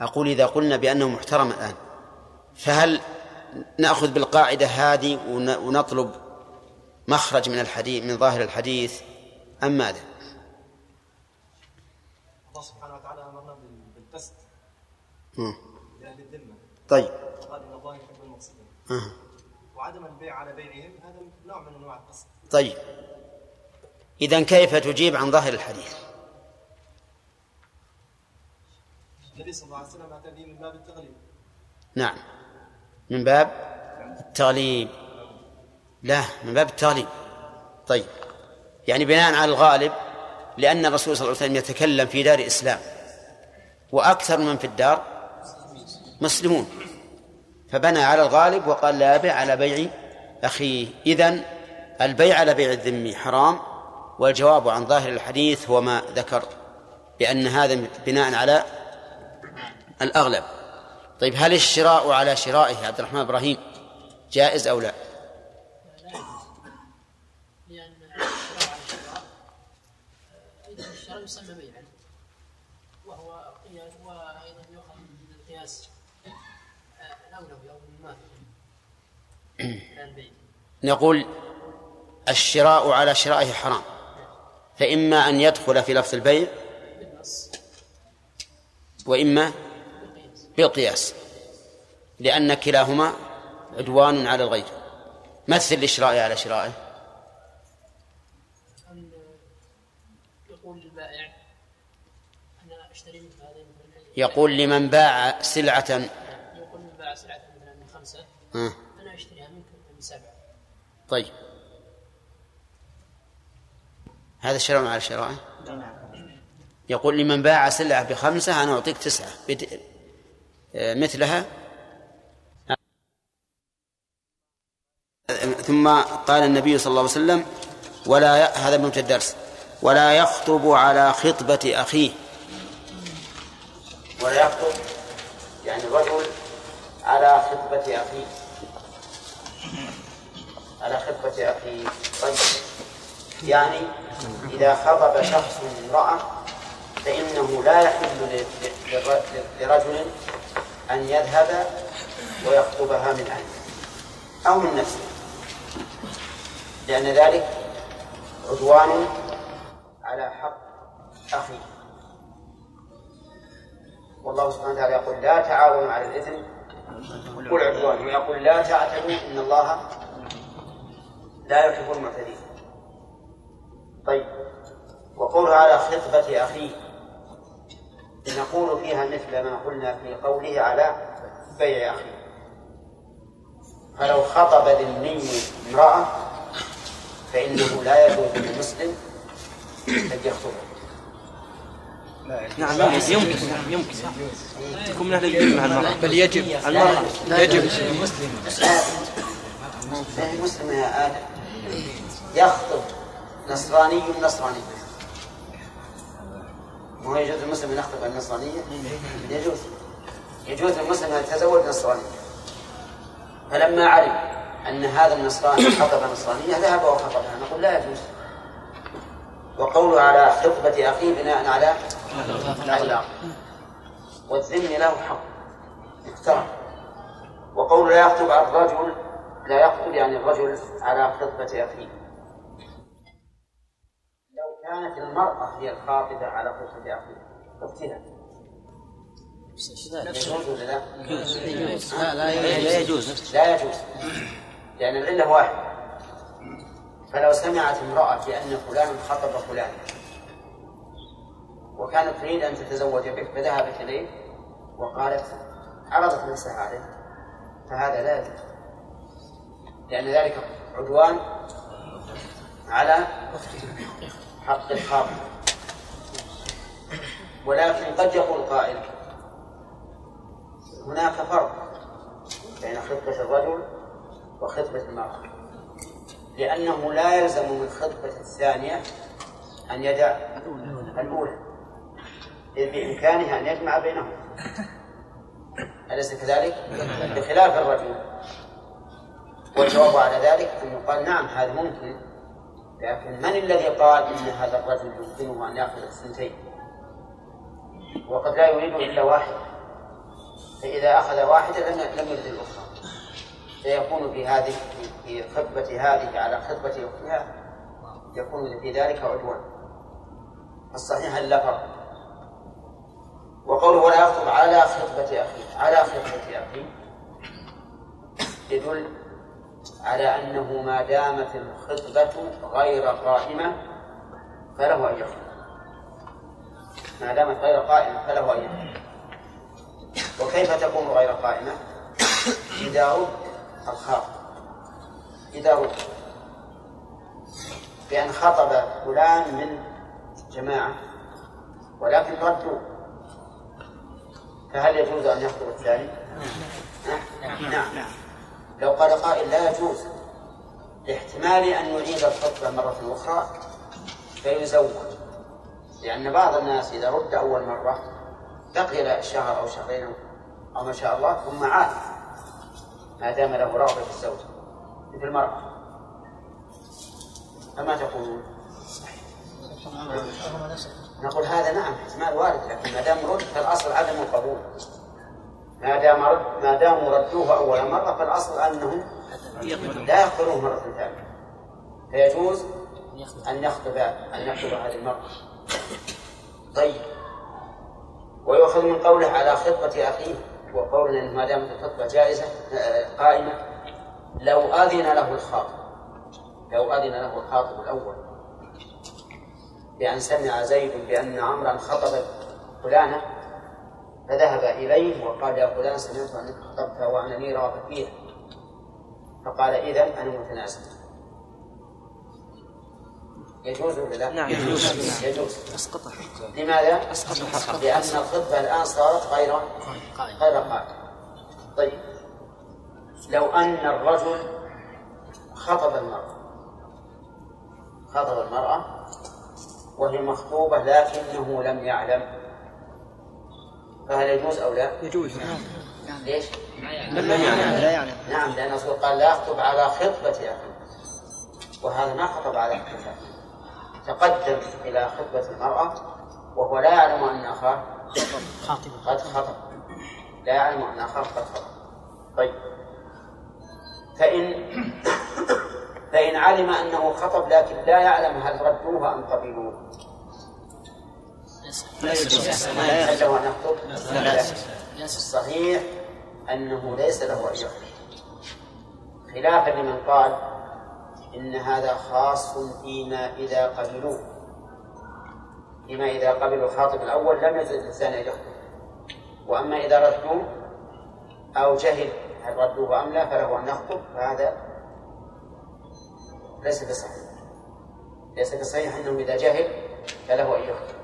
أقول إذا قلنا بأنه محترم الآن فهل نأخذ بالقاعدة هذه ون- ونطلب مخرج من الحديث من ظاهر الحديث. أم ماذا؟ الله سبحانه وتعالى أمرنا بال- بالقسط. لأهل الذمة. طيب. قال إن الله يحب المقسطين آه. وعدم البيع على بيعهم هذا نوع من أنواع القسط. طيب. إذا كيف تجيب عن ظاهر الحديث؟ النبي صلى الله عليه وسلم أتى به من باب التغليب. نعم. من باب التغليب. لا من باب التغليب. طيب يعني بناء على الغالب لأن الرسول صلى الله عليه وسلم يتكلم في دار إسلام وأكثر من في الدار مسلمون. فبنى على الغالب وقال لا يبيع على بيع أخيه. إذن البيع على بيع الذمي حرام والجواب عن ظاهر الحديث هو ما ذكر بأن هذا بناء على الأغلب. طيب هل الشراء على شرائه عبد الرحمن إبراهيم جائز أو لا؟ يسمى بيعا وهو قياس وأيضا يؤخذ من القياس أو نقول الشراء على شرائه حرام فإما أن يدخل في لفظ البيع وإما بالقياس لأن كلاهما عدوان على الغير. مثل الإشراء على شرائه؟ يقول للبائع أنا أشتري مثل هذا مثلا يقول لمن باع سلعة. يقول للبائع سلعة مثلا من خمسة آه. أنا أشتريها منك من سبعة. طيب. هذا شراء على شرائه؟ يقول لمن باع سلعة بخمسة أنا أعطيك تسعة. مثلها. ثم قال النبي صلى الله عليه وسلم ولا ي... هذا من الدرس. ولا يخطب على خطبة أخيه. ولا يخطب يعني الرجل على خطبة أخيه. على خطبة أخيه. طيب. يعني إذا خطب شخص امرأة فإنه لا يحل لرجل أن يذهب ويخطبها من أهله أو من نفسه. لأن ذلك عدوان على حق أخيه. والله سبحانه وتعالى يقول لا تعاونوا على الإثم والعدوان ويقول لا تعتدوا إن الله لا يحب المعتدين. طيب وقوله على خطبة أخيه نقول فيها مثل ما قلنا في قوله على بيع أخيه. فلو خطب ذمي امرأة فإنه لا يجوز للمسلم أن يخطبها نعم يمكن يمكن يمكن تكون من أهل العلم مع المرأة. بل يجب. المرأة. يجب. لا المسلم يا آدم. يخطب نصراني نصراني. وهو يجوز المسلم أن يخطب النصرانية؟ يجوز. يجوز للمسلم أن يتزوج نصرانية فلما علم أن هذا النصراني [coughs] خطب نصرانية ذهب وخطبها. نقول لا يجوز. وقوله على خطبة أخيه بناء على الأخلاق. والذم له حق. يحترم وقول لا يخطب الرجل لا يخطب يعني الرجل على خطبة أخيه. كانت المرأة هي الخاطبة على خطبة أخيه. اختها يجوز ولا لا؟ لا لا يجوز. لا يجوز. لأن العلة واحدة. فلو سمعت امرأة بأن فلان خطب فلان وكانت تريد أن تتزوج به فذهبت إليه وقالت عرضت نفسها عليه فهذا لا يجوز. لأن ذلك عدوان على حق الخاطب ولكن قد يقول قائل هناك فرق بين خطبة الرجل وخطبة المرأة لأنه لا يلزم من خطبة الثانية أن يدع الأولى إذ بإمكانها أن يجمع بينهم. أليس كذلك؟ بخلاف الرجل. والجواب على ذلك أن يقال نعم هذا ممكن. لكن من الذي قال أن هذا الرجل يمكنه أن يأخذ الثنتين وقد لا يريد إلا واحد. فإذا أخذ واحدة لم لم يرد الأخرى. فيكون في هذه في خطبة هذه على خطبة أختها يكون في ذلك عدوان. الصحيح لا فرق. وقوله ولا يخطب على خطبة أخيه على خطبة أخيه يدل على أنه ما دامت الخطبة غير قائمة فله أن يخطب. ما دامت غير قائمة فله أن يخطب. وكيف تكون غير قائمة؟ إذا رد الخاطب. إذا رد. بأن خطب فلان من جماعة ولكن ردوا فهل يجوز أن يخطب الثاني؟ نعم. نعم. لو قال قائل لا يجوز لاحتمال أن يعيد الخطبة مرة أخرى فيزوج. لأن بعض الناس إذا رد أول مرة بقي شهر أو شهرين أو ما شاء الله ثم عاد. ما دام له رغبة في الزوج مثل المرأة. فما تقولون؟ نقول هذا نعم احتمال وارد لكن ما دام رد فالأصل عدم القبول. ما دام رد ما داموا ردوه أول مرة فالأصل أنهم لا يقبلوه مرة ثانية. فيجوز أن يخطب أن يخطب هذه المرأة. طيب. ويؤخذ من قوله على خطبة أخيه وقولنا إن ما دامت الخطبة جائزة آه، قائمة لو أذن له الخاطب. لو أذن له الخاطب الأول. بأن سمع زيد بأن عمرا خطب فلانة فذهب إليه وقال يا فلان سمعت أنك خطبت وأنا لي رغبة فيها. فقال إذا أنا متنازل. يجوز ولا لا؟ نعم. يجوز. يجوز. اسقطها لماذا؟ أسقط. الحق لأن الخطبة الآن صارت غير غير قائمة طيب. لو أن الرجل خطب المرأة. خطب المرأة وهي مخطوبة لكنه لم يعلم فهل يجوز أو لا؟ يجوز ليش؟ لم يعني. لا يعني. نعم لأن الرسول قال لا أخطب على خطبة أخيه وهذا ما خطب على خطبة تقدم إلى خطبة المرأة وهو لا يعلم أن أخاه خاطب. قد خطب. لا يعلم أن أخاه قد خطب. طيب. فإن [coughs] فإن علم أنه خطب لكن لا يعلم هل ردوه أم قبلوه. لا له أن يخطب؟ الصحيح أنه ليس له أن يخطب خلافا لمن قال إن هذا خاص فيما إذا قبلوه. فيما إذا قبلوا الخاطب الأول لم يزل الثاني أن يخطب. وأما إذا ردوه أو جهل هل ردوه أم لا فله أن يخطب فهذا ليس بصحيح. ليس بصحيح أنه إذا جهل فله أن يخطب.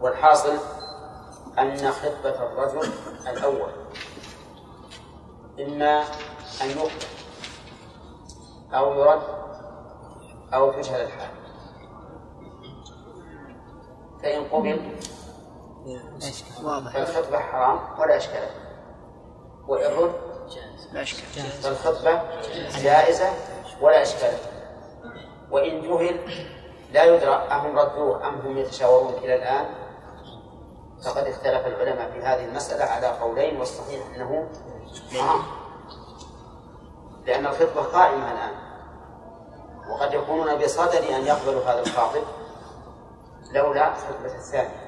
والحاصل أن خطبة الرجل الأول إما أن يقبل أو يرد أو تجهل الحال. فإن قبل فالخطبة حرام ولا إشكال. وإن رد فالخطبة جائزة ولا إشكال. وإن جهل لا يدرى أهم ردوه أم هم يتشاورون إلى الآن. فقد اختلف العلماء في هذه المسألة على قولين والصحيح أنه حرام. لأن الخطبة قائمة الآن. وقد يكونون بصدد أن يقبلوا هذا الخاطب لولا خطبة الثانية.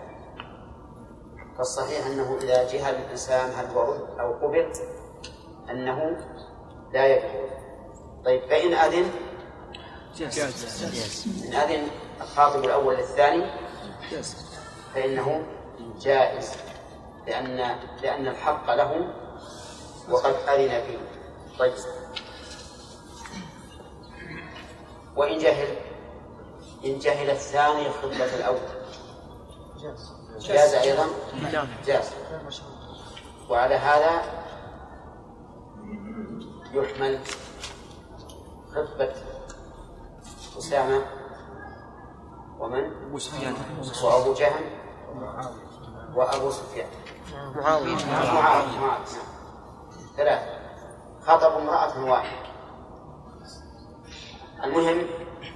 فالصحيح أنه إذا جهل الإنسان هل هو رد أو قبل أنه لا يجوز. طيب فإن أذن؟ إن أذن الخاطب الأول للثاني فإنه جائز لأن لأن الحق له وقد أذن فيه. طيب. وإن جهل إن جهل الثاني خطبة الأول. جاز أيضا؟ جاز وعلى هذا يحمل خطبة أسامة ومن؟ وأبو جهم. وأبو سفيان. معاوية. معاوية. معاوية ثلاثة. خطب امرأة واحدة. المهم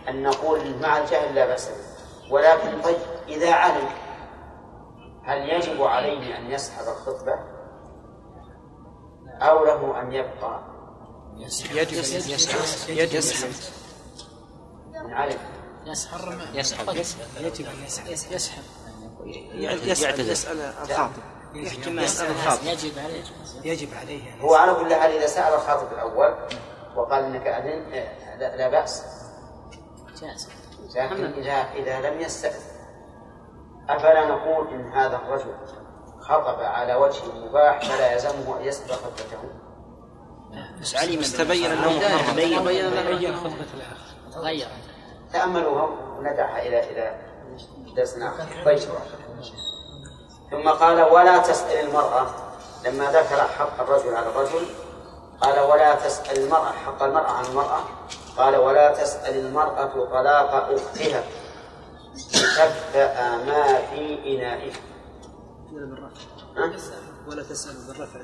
أن نقول مع الجهل لا بأس به. ولكن طيب إذا علم هل يجب عليه أن يسحب الخطبة؟ أو له أن يبقى؟ يجب يسحب. يجب يسحب. من علم. يسحب. يسحب. يجب يسحب. يسحب. يسأل يسأل الخاطب. يحكي يسأل الخاطب. يجب عليه يجب عليه هو على كل حال إذا سأل الخاطب الأول وقال إنك أذن لا, لا بأس. جائز. لكن إذا إذا لم يستأذن أفلا نقول إن هذا الرجل خطب على وجه مباح فلا يلزمه أن يسبق خطبته؟ بس علم أنه محرم تبين تبين خطبة الآخر. غير تأملوها وندعها إلى إلى درسنا طيب. ثم قال ولا تسأل المرأة لما ذكر حق الرجل على الرجل قال ولا تسأل المرأة حق المرأة على المرأة قال ولا تسأل المرأة طلاق أختها. لتبدأ ما في إنائها. ها؟ ولا تسأل. بالرفع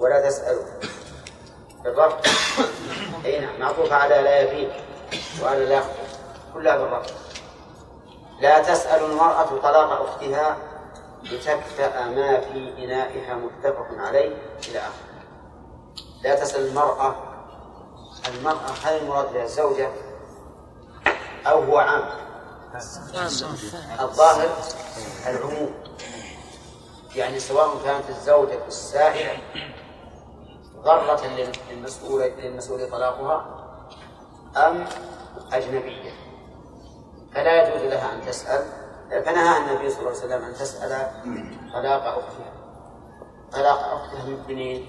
ولا تسألوا بالرفع اي نعم معطوف على لا يفيد وعلى لا يخطئ كلها بالرفع لا تسأل المرأة طلاق أختها لتكفأ ما في إنائها متفق عليه إلى آخره. لا تسأل المرأة المرأة هل المراد بها الزوجة أو هو عام؟ الظاهر العموم. يعني سواء كانت الزوجة السائلة ضرة للمسؤول للمسؤول طلاقها أم أجنبية. فلا يجوز لها أن تسأل فنهى النبي صلى الله عليه وسلم أن تسأل طلاق أختها. طلاق أختها من منين؟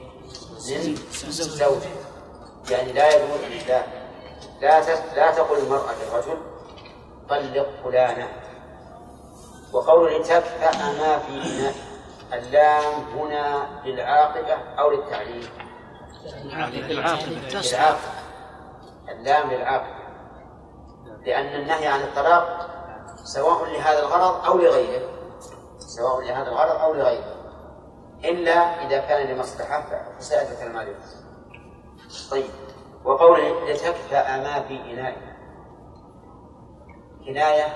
من زوجها يعني لا يجوز لا لا لا تقول المرأة للرجل طلق فلانة. وقول لتكفأ ما في إناء اللام هنا للعاقبة أو للتعليل للعاقبة. اللام للعاقبة. لأن النهي عن الطلاق سواء لهذا الغرض أو لغيره. سواء لهذا الغرض أو لغيره. إلا إذا كان لمصلحة كلام عليه طيب وقوله لتكفأ ما في إنائه كناية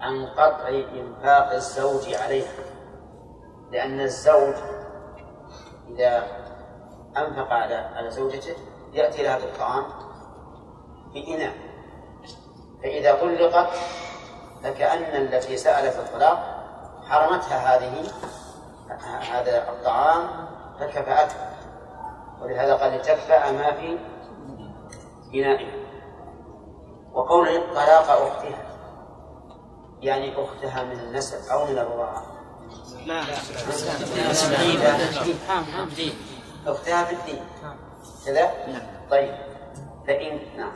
عن قطع إنفاق الزوج عليها. لأن الزوج إذا أنفق على على زوجته يأتي لها بالطعام بإناء. فإذا طلقت فكأن التي سألت الطلاق حرمتها هذه هذا الطعام فكفأته. ولهذا قال لتكفأ ما في إنائها وقول طلاق أختها يعني أختها من النسب أو من الرضاعة لا. أختها في الدين. كذا؟ طيب. فإن نعم.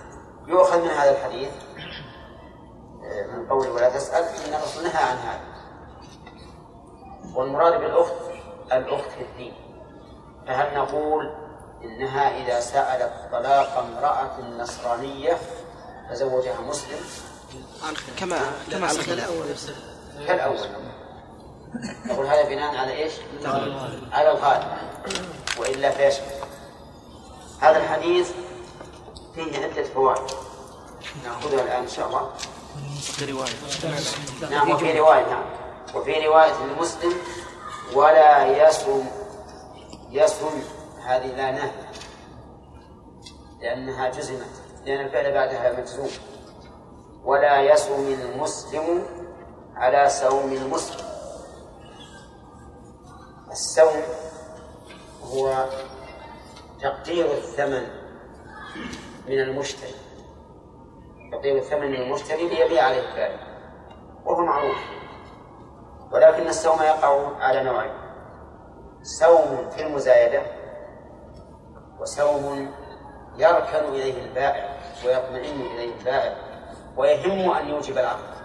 يؤخذ من هذا الحديث من قوله ولا تسأل إن الرسول نهى عن هذا. والمراد بالأخت الأخت في الدين. فهل نقول إنها إذا سألت طلاق امرأة نصرانية فزوجها مسلم؟ كما كما كالأول. نقول هذا بناء على إيش؟ على الغالب. وإلا فيشمل هذا الحديث فيه عدة فوائد نأخذها الآن إن شاء الله. رواية. نعم وفي رواية نعم. وفي رواية لمسلم ولا يسم يسم هذه لا نهي لأنها جزمت لأن الفعل بعدها مجزوم. ولا يسم المسلم على سوم المسلم. السوم هو تقدير الثمن من المشتري. تقدير الثمن من المشتري ليبيع عليه البائع وهو معروف. ولكن السوم يقع على نوعين. سوم في المزايدة وسوم يركن إليه البائع ويطمئن إليه البائع ويهم أن يوجب العقد.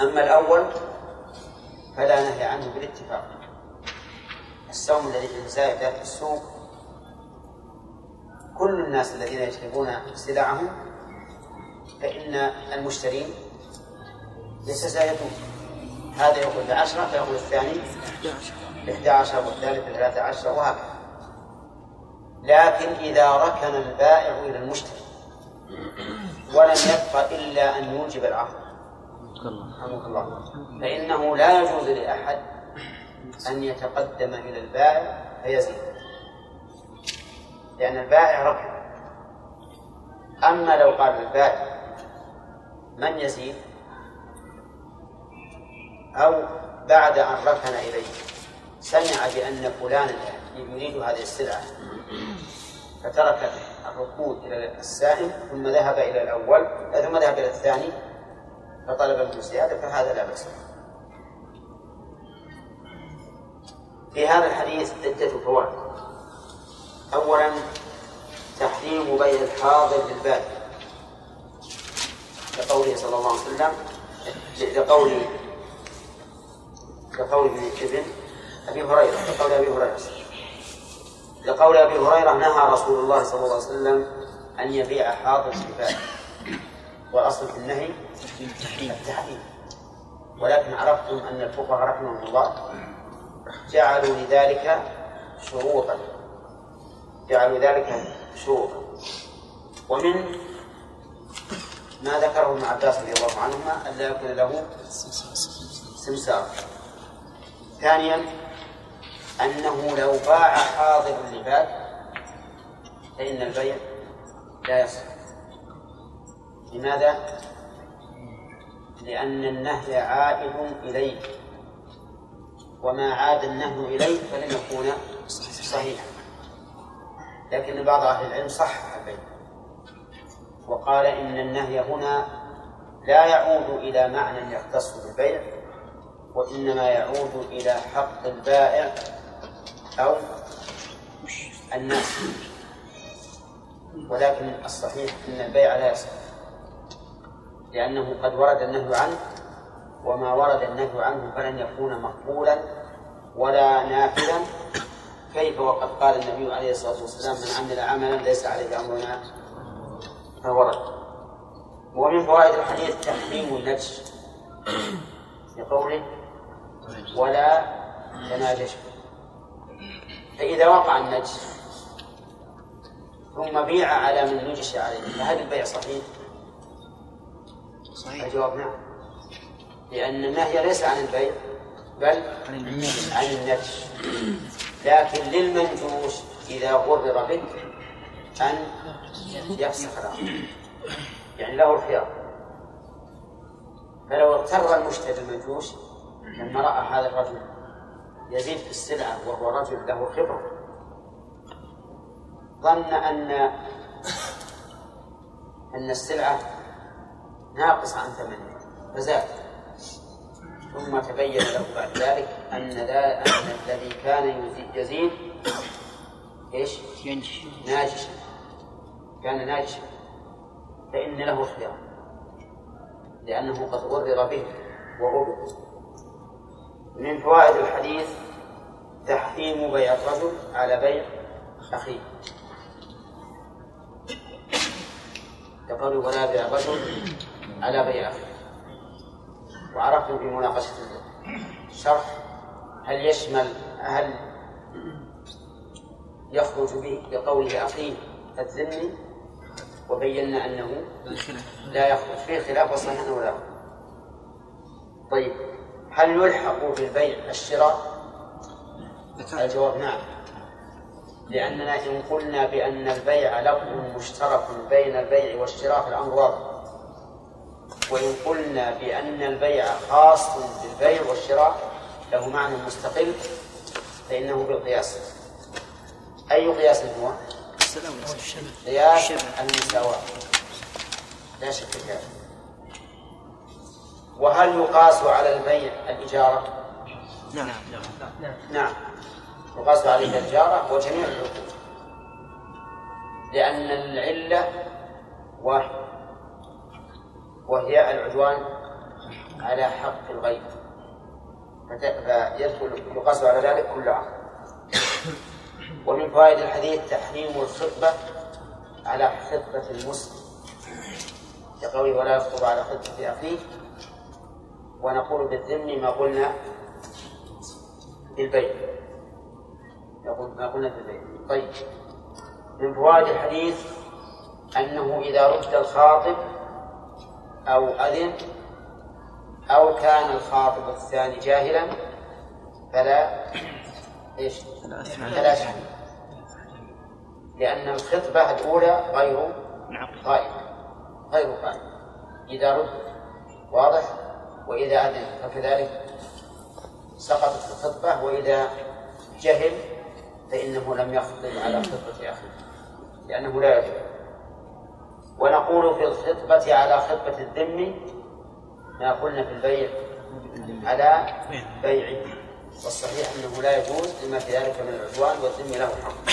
أما الأول فلا نهي عنه بالاتفاق. السوم الذي في المزايدة في السوق كل الناس الذين يشربون سلعهم فإن المشترين يتزايدون هذا يقول بعشرة فيقول الثاني بإحدى عشر والثالث بثلاثة عشر وهكذا. لكن إذا ركن البائع إلى المشتري ولم يبق إلا أن يوجب العقد. رحمك الله. فإنه لا يجوز لأحد أن يتقدم إلى البائع فيزيد. لأن البائع ركن أما لو قال البائع من يزيد؟ أو بعد أن ركن إليه. سمع بأن فلانا يريد هذه السلعة. فترك الركود إلى السائل ثم ذهب إلى الأول ثم ذهب إلى الثاني فطلب منه الزيادة فهذا لا بأس في هذا الحديث عدة فوائد. أولا تحريم بيع الحاضر بالباد لقوله صلى الله عليه وسلم لقول لقول ابن أبي هريرة لقول أبي هريرة. لقول أبي هريرة نهى رسول الله صلى الله عليه وسلم أن يبيع حاضر بالباد والأصل في النهي التحريم. ولكن عرفتم أن الفقهاء رحمهم الله جعلوا لذلك شروطا. جعلوا ذلك شروطا ومن ما ذكره ابن عباس رضي الله عنهما ألا يكون له سمسار. ثانيا أنه لو باع حاضر اللباد فإن البيع لا يصح. لماذا؟ لأن النهي عائد إليه. وما عاد النهي إليه فلن يكون صحيحا. لكن بعض أهل العلم صح البيع وقال إن النهي هنا لا يعود إلى معنى يختص بالبيع وإنما يعود إلى حق البائع أو الناس. ولكن الصحيح أن البيع لا يصح لأنه قد ورد النهي عنه وما ورد النهي عنه فلن يكون مقبولا ولا نافذا كيف وقد قال النبي عليه الصلاة والسلام من عمل عملا ليس عليه أمرنا؟ فورد ومن فوائد الحديث تحريم النجش لقوله ولا تناجش. فإذا وقع النجش ثم بيع على من نجش عليه فهل البيع صحيح؟ صحيح. الجواب نعم. لأن النهي ليس عن البيع بل عن النجش لكن للمنجوش إذا غرر به أن يفسخ العقد يعني له الخيار. فلو اغتر المشتري المنجوش لما رأى هذا الرجل يزيد في السلعة وهو رجل له خبرة ظن أن أن السلعة ناقصة عن ثمنها فزاد. ثم تبين له بعد ذلك أن الذي كان يزيد إيش؟ ينجش. ناجشا. كان ناجشا. فإن له خيار لأنه قد غرر به وغبط من فوائد الحديث تحريم بيع الرجل على بيع أخيه. يقول ولا بيع الرجل على بيع أخيه. وعرفتم في مناقشة الشرح هل يشمل هل يخرج به بقوله أخيه الذمي؟ وبينا أنه لا يخرج فيه خلاف وصحيح أنه لا طيب هل يلحق بالبيع الشراء؟ الجواب نعم. لأننا إن قلنا بأن البيع لفظ مشترك بين البيع والشراء في الأمر واضح. وإن قلنا بأن البيع خاص بالبيع والشراء له معنى مستقل فإنه بالقياس. أي قياس هو؟ قياس المساواة لا شك في ذلك وهل يقاس على البيع الإجارة؟ نعم. نعم. يقاس عليه الإجارة وجميع العقود لأن العلة واحدة وهي العدوان على حق الغير. فيدخل يقاس على ذلك كل عقد ومن فوائد الحديث تحريم الخطبة على خطبة المسلم. كقوله ولا يخطب على خطبة أخيه. ونقول بالذم ما قلنا بالبيع. نقول ما قلنا بالبيع. طيب. من فوائد الحديث أنه إذا رد الخاطب أو أذن أو كان الخاطب الثاني جاهلا فلا إيش؟ فلا شيء لأن الخطبة الأولى غير قائمة غير قائمة إذا رد واضح؟ وإذا أذن فكذلك سقطت الخطبة. وإذا جهل فإنه لم يخطب على خطبة أخيه لأنه لا يجوز ونقول في الخطبة على خطبة الذم ما قلنا في البيع على بيعه والصحيح أنه لا يجوز لما في ذلك من العدوان والذم له حق.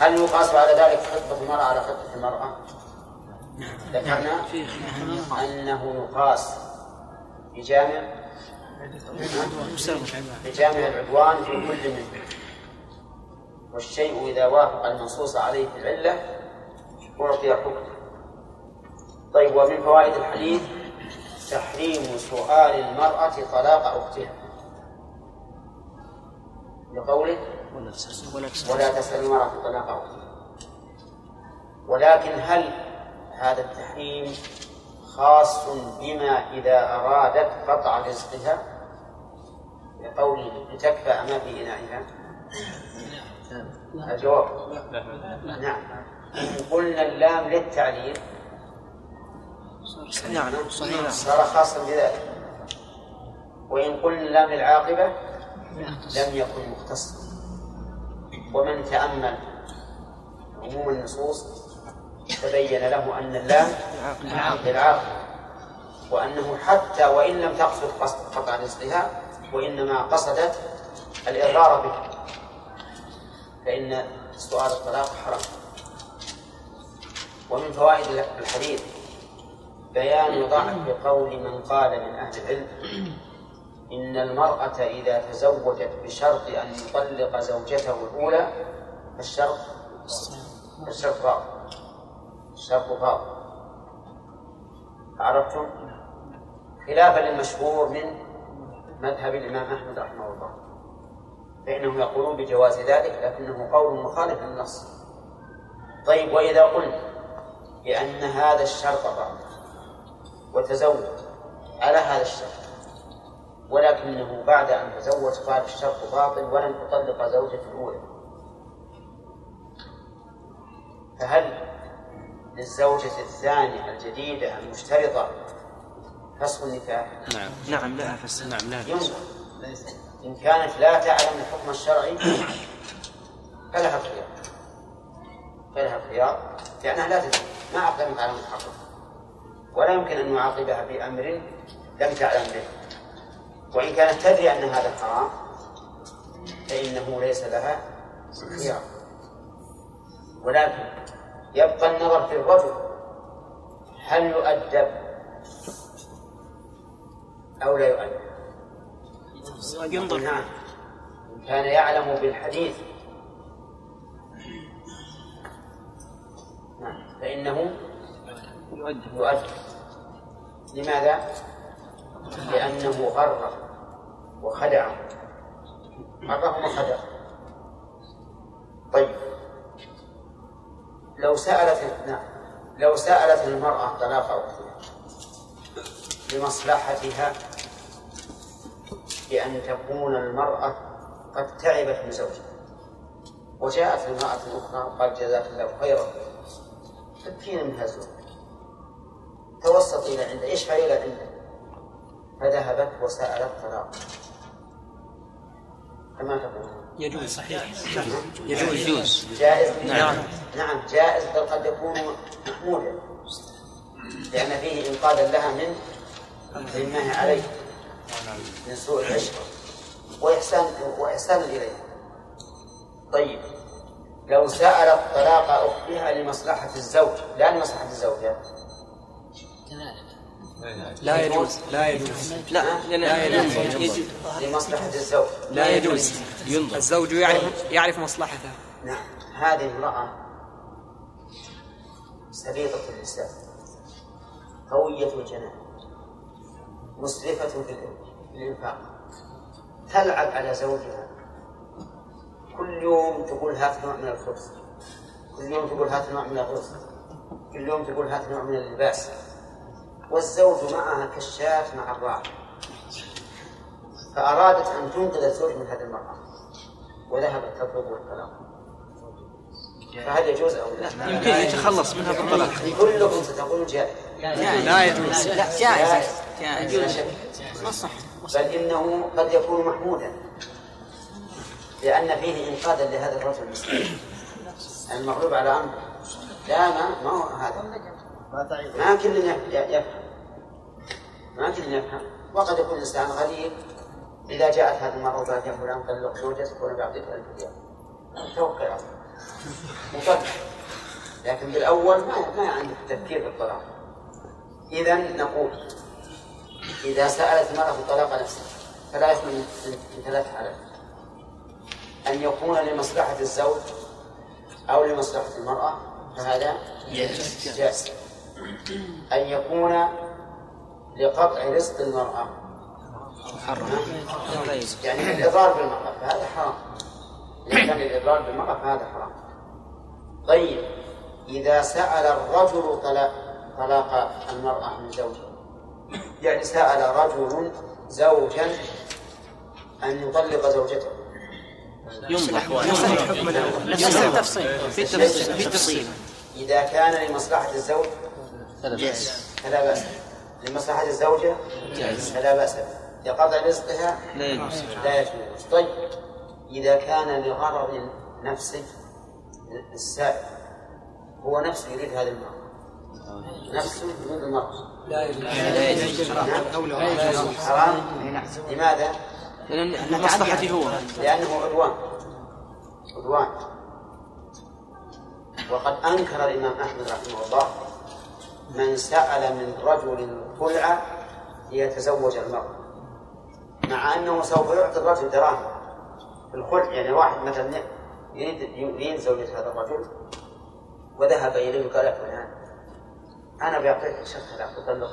هل يقاس على ذلك خطبة المرأة على خطبة المرأة؟ ذكرنا أنه يقاس بجامع بجامع العدوان في كل منه. والشيء إذا وافق المنصوص عليه في العلة أعطي حكمه طيب ومن فوائد الحديث تحريم سؤال المرأة طلاق أختها. لقوله ولا تسأل المرأة طلاق أختها. ولكن هل هذا التحريم خاص بما إذا أرادت قطع رزقها؟ لقوله لتكفى ما في إنائها. الجواب. نعم. إن قلنا اللام للتعليل. نعم صحيح. صار خاصا بذلك. وإن قلنا اللام للعاقبة لم يكن مختصا. ومن تأمل عموم النصوص تبين له أن اللام للعاقبة وأنه حتى وإن لم تقصد قصد قطع رزقها وإنما قصدت الإضرار به فإن سؤال الطلاق حرام. ومن فوائد الحديث بيان ضعف قول من قال من أهل العلم. إن المرأة إذا تزوجت بشرط أن يطلق زوجته الأولى فالشرط الشرط باطل الشرط باطل عرفتم؟ خلافا للمشهور من مذهب الإمام أحمد رحمه الله. فإنهم يقولون بجواز ذلك لكنه قول مخالف للنص. طيب وإذا قلنا بأن هذا الشرط باطل وتزوج. على هذا الشرط. ولكنه بعد أن تزوج قال الشرط باطل ولن تطلق زوجته الأولى. فهل للزوجة الثانية الجديدة المشترطة فسخ النكاح؟ نعم. نعم لا. فس نعم لا. ينظر. إن كانت لا تعلم الحكم الشرعي فلها الخيار فلها الخيار لأنها لا تدري. ما أقدمت على المحقق ولا يمكن أن نعاقبها بأمر لم تعلم به. وإن كانت تدري أن هذا حرام فإنه ليس لها خيار. ولكن يبقى النظر في الرجل هل يؤدب أو لا يؤدب؟ ينظر. نعم. إن كان يعلم بالحديث. نعم. فإنه يؤدب يؤدب لماذا؟ لأنه غره وخدعه. غره وخدعه. طيب. لو سألت نعم. لو سألت المرأة طلاق أختها لمصلحتها بأن تكون المرأة قد تعبت من زوجها. وجاءت امرأة أخرى قال جزاك الله خيرا. تبكين من هذا توسط إلى عنده يشفع إلى عنده فذهبت وسألت طلاق كما تقول يجوز صحيح. يجوز. يجوز. جائز. نعم. نعم. جائز بل قد يكون محمودا لأن فيه إنقاذا لها من النهي عليه من سوء العشرة وإحسان وإحسان إليه طيب. لو سألت طلاق أختها لمصلحة الزوج لا لمصلحة الزوجة؟ لا يجوز لا يجوز. لا لا يجوز. لمصلحة الزوج. لا يجوز. ينظر. الزوج يعرف يعرف مصلحته. نعم. هذه امرأة سليطة اللسان قوية الجنان مسرفة في الإنفاق. تلعب على زوجها. كل يوم تقول هات نوع من الخبز. كل يوم تقول هات نوع من الرز. كل يوم تقول هات نوع من اللباس والزوج معها كالشاة مع الراعي. فأرادت أن تنقذ الزوج من هذه المرأة. وذهبت تطلب الطلاق. فهل يجوز أو لا؟ يمكن يتخلص منها بالطلاق. كلكم ستقولون جائز. لا يجوز. لا جائز. بل إنه قد يكون محمودا. لأن فيه إنقاذا لهذا الرجل المسكين المغلوب على أمره. لا ما ما هو هذا. ما كل يفهم. ما كل يفهم وقد يكون الإنسان غريب إذا جاءت هذه المرة وقالت يا فلان طلق زوجتك وأنا بعطيك ألف ريال توكل على الله مصدق لكن بالأول ما ما عندك تفكير بالطلاق. إذا نقول إذا سألت المرأة طلاق نفسها فلا يخلو من من ثلاث حالات. أن يكون لمصلحة الزوج أو لمصلحة المرأة فهذا جائز. أن يكون لقطع رزق المرأة. يعني الإضرار بالمرأة فهذا حرام. إذا كان الإضرار بالمرأة فهذا حرام. طيب إذا سأل الرجل طلاق طلاق المرأة من زوجها يعني سأل رجل زوجا أن يطلق زوجته. ينظر. نفس التفصيل في التفصيل في التفصيل إذا كان لمصلحة الزوج فلا بأس. لمصلحة الزوجة؟ فلا بأس به. لقطع رزقها؟ لا يجوز. لا يجوز. طيب. إذا كان لغرض نفسي السائل هو نفسه يريد هذه المرأة. نفسه يريد المرأة. لا يجوز. حرام. لماذا؟ لأن مصلحتي هو. لأنه عدوان. عدوان. وقد أنكر الإمام أحمد رحمه الله من سأل من رجل خلع ليتزوج المرأة مع أنه سوف يعطي الرجل دراهم في الخلع يعني واحد مثلا يريد يريد زوجة هذا الرجل وذهب إليه وقال يا فلان أنا بعطيك شهر لا تطلق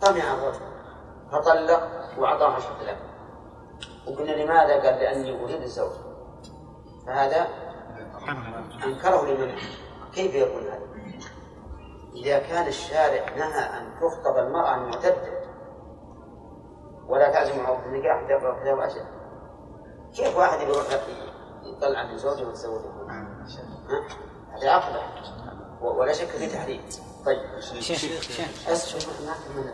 طمع الرجل فطلق وأعطاه عشرة آلاف. وقلنا لماذا؟ قال لأني أريد الزوج فهذا أنكره لمن كيف يكون هذا؟ إذا كان الشارع نهى أن تخطب المرأة المعتدة ولا تعزم عقد النكاح حتى يقرأ كتاب أجل كيف واحد يروح يطلع من زوجه ويتزوجه؟ ها؟ هذا أقبح ولا شك في تحريم. طيب. شيخ شيخ أسف ما كملنا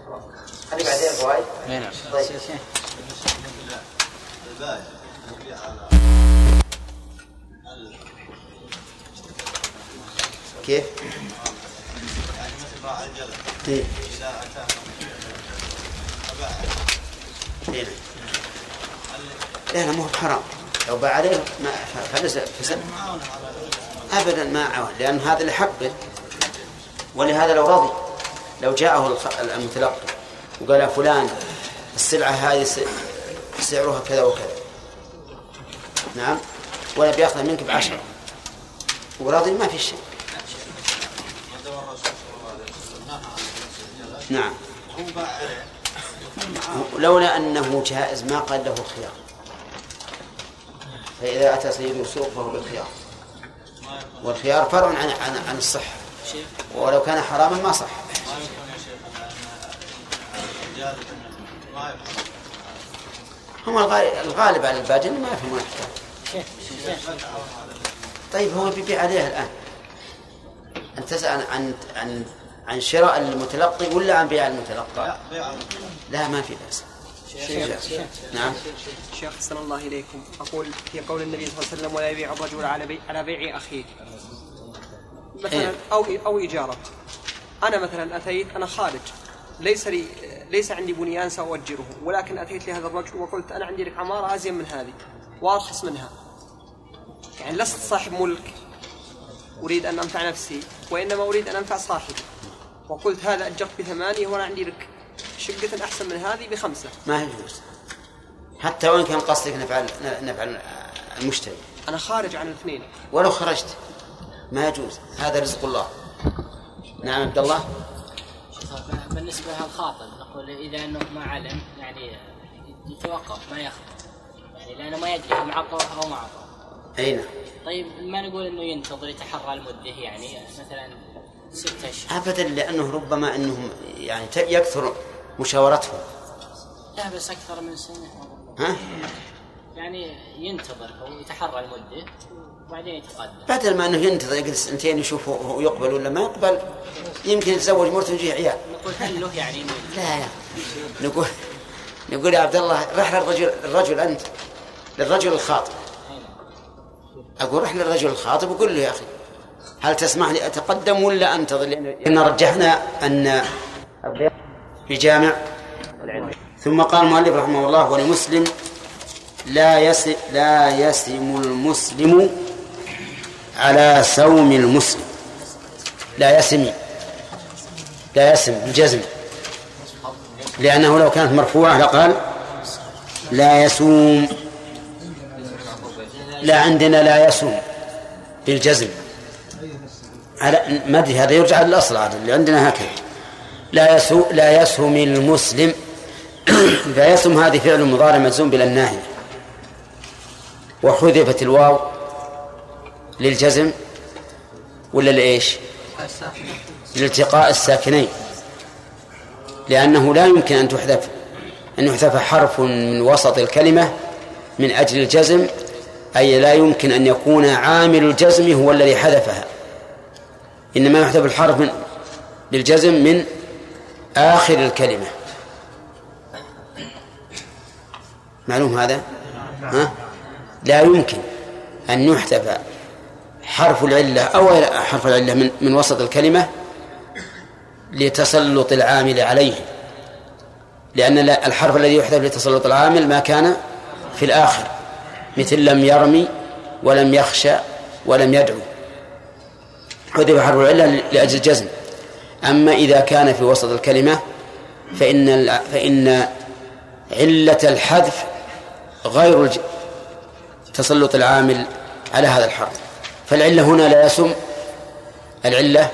خلي بعدين فوائد نعم. طيب. على كيف؟ الجلد. إيه. فباع. إيه. لا لا مو حرام. لو باع عليه ما فلس فسد ابدا ما عون لأن هذا لحقه ولهذا لو رضي لو جاءه المتلقي وقال يا فلان السلعة هذه سعرها كذا وكذا. نعم. ولا بياخذها منك بعشرة. ورضي ما في شيء. نعم. لولا أنه جائز ما قال له الخيار فإذا أتى سيد السوق فهو بالخيار. والخيار فرع عن عن, عن الصحة. ولو كان حراما ما صح. هم الغالب, على الباجن ما يفهمون الحكاية طيب هو بيبيع عليها الآن. انت تسأل عن عن عن, شراء المتلقي ولا عن بيع المتلقى؟ لا بيع لا ما في بأس. نعم. شيخ أحسن الله إليكم. أقول في قول النبي صلى الله عليه وسلم ولا يبيع الرجل على بيع على بيع أخيه. مثلا إيه. أو أو إيجارة. أنا مثلا أتيت أنا خارج. ليس لي ليس عندي بنيان سأؤجره ولكن أتيت لهذا الرجل وقلت أنا عندي لك عمارة أزين من هذه وأرخص منها. يعني لست صاحب ملك أريد أن أنفع نفسي وإنما أريد أن أنفع صاحبي. وقلت هذا أجرت بثمانية وأنا عندي لك شقة أحسن من هذه بخمسة. ما يجوز حتى وإن كان قصدك نفع نفع المشتري. أنا خارج عن الاثنين. ولو خرجت ما يجوز. هذا رزق الله. نعم عبد الله. بالنسبة للخاطب نقول إذا أنه ما علم يعني يتوقف ما ياخذ يعني لأنه ما يدري هم عطوه أو ما عطوه. أي نعم. طيب ما نقول أنه ينتظر يتحرى المدة يعني؟ مثلا ستة أشهر ابدا لأنه ربما إنهم يعني يكثر مشاورتهم. لا بس أكثر من سنة. ها؟ يعني ينتظر أو يتحرى المدة وبعدين يتقدم. بدل ما إنه ينتظر يجلس سنتين يشوف هو- يقبل ولا ما يقبل يمكن يتزوج مرته ويجيه عيال. نقول هل له يعني لا لا. نقول نقول يا عبد الله رح للرجل الرجل أنت للرجل الخاطب. أقول رح للرجل الخاطب وقول له يا أخي هل تسمح لي أتقدم ولا أنتظر؟ لأن رجحنا البيع بجامع ثم قال المؤلف رحمه الله ولمسلم لا يس لا يسم المسلم على سوم المسلم. لا يسم لا يسم بالجزم لأنه لو كانت مرفوعة لقال لا يسوم لا عندنا لا يسوم بالجزم. على ما أدري هذا يرجع للأصل عاد اللي عندنا هكذا. لا يسو لا يسهم المسلم [coughs] فيسهم هذه فعل مضارع مجزوم بلا الناهية وحذفت الواو للجزم ولا لإيش؟ لالتقاء الساكنين. لأنه لا يمكن أن تحذف أن يحذف حرف من وسط الكلمة من أجل الجزم أي لا يمكن أن يكون عامل الجزم هو الذي حذفها. إنما يحذف الحرف من للجزم من آخر الكلمة معلوم هذا؟ ها؟ لا يمكن أن يحذف حرف العلة أو حرف العلة من, من وسط الكلمة لتسلط العامل عليه لأن الحرف الذي يحذف لتسلط العامل ما كان في الآخر مثل لم يرمي ولم يخشى ولم يدعو حذف حرف العلة لأجل الجزم. أما إذا كان في وسط الكلمة فإن فإن علة الحذف غير. تسلط العامل على هذا الحرف. فالعلة هنا لا يسم العلة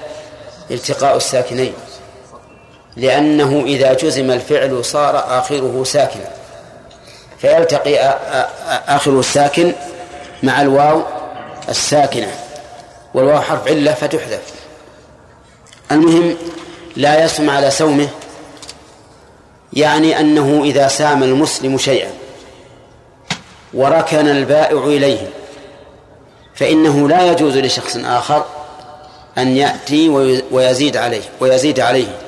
التقاء الساكنين لأنه إذا جزم الفعل صار آخره ساكنا. فيلتقي آخره الساكن مع الواو الساكنة. والواو حرف علة فتحذف. المهم لا يصوم على سومه يعني أنه إذا سام المسلم شيئا وركن البائع إليه فإنه لا يجوز لشخص آخر أن يأتي ويزيد عليه ويزيد عليه.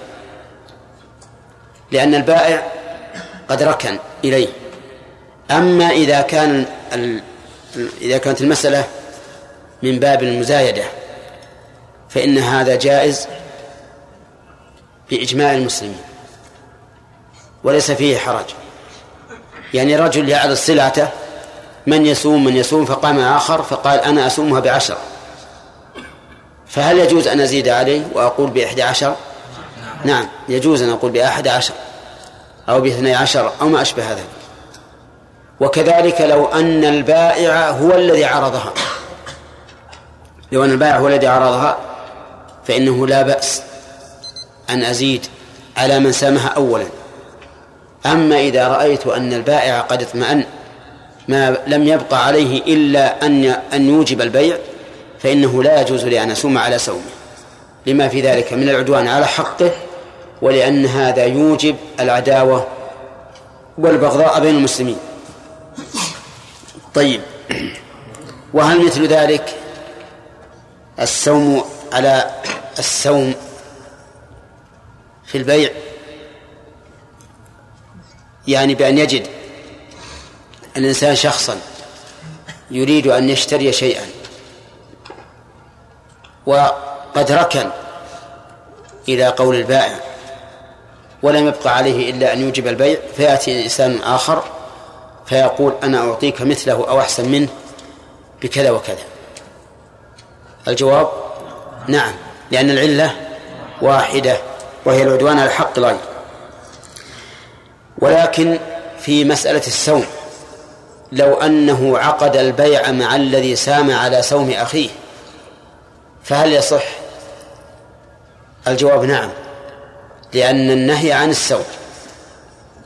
لأن البائع قد ركن إليه. أما إذا كان إذا كانت المسألة من باب المزايدة فإن هذا جائز بإجماع المسلمين وليس فيه حرج. يعني رجل يعرض سلعته من يصوم من يصوم فقام آخر فقال أنا أصومها بعشرة. فهل يجوز أن أزيد عليه وأقول بإحدى عشر؟ نعم يجوز أن أقول بأحد عشر أو باثني عشر أو ما أشبه ذلك. وكذلك لو أن البائع هو الذي عرضها. لو أن البائع هو الذي عرضها فإنه لا بأس أن أزيد على من سامها أولا. أما إذا رأيت أن البائع قد اطمأن ما لم يبقى عليه إلا أن أن يوجب البيع فإنه لا يجوز لي أن أسوم على سومه لما في ذلك من العدوان على حقه ولأن هذا يوجب العداوة والبغضاء بين المسلمين. طيب. وهل مثل ذلك السوم على السوم في البيع يعني بأن يجد الإنسان شخصا يريد أن يشتري شيئا وقد ركن إلى قول البائع ولم يبقى عليه إلا أن يوجب البيع فيأتي إنسان آخر فيقول أنا أعطيك مثله أو أحسن منه بكذا وكذا. الجواب نعم لأن العلة واحدة وهي العدوان على حق الغير ولكن في مسألة السوم لو أنه عقد البيع مع الذي سام على سوم أخيه فهل يصح؟ الجواب نعم لأن النهي عن السوم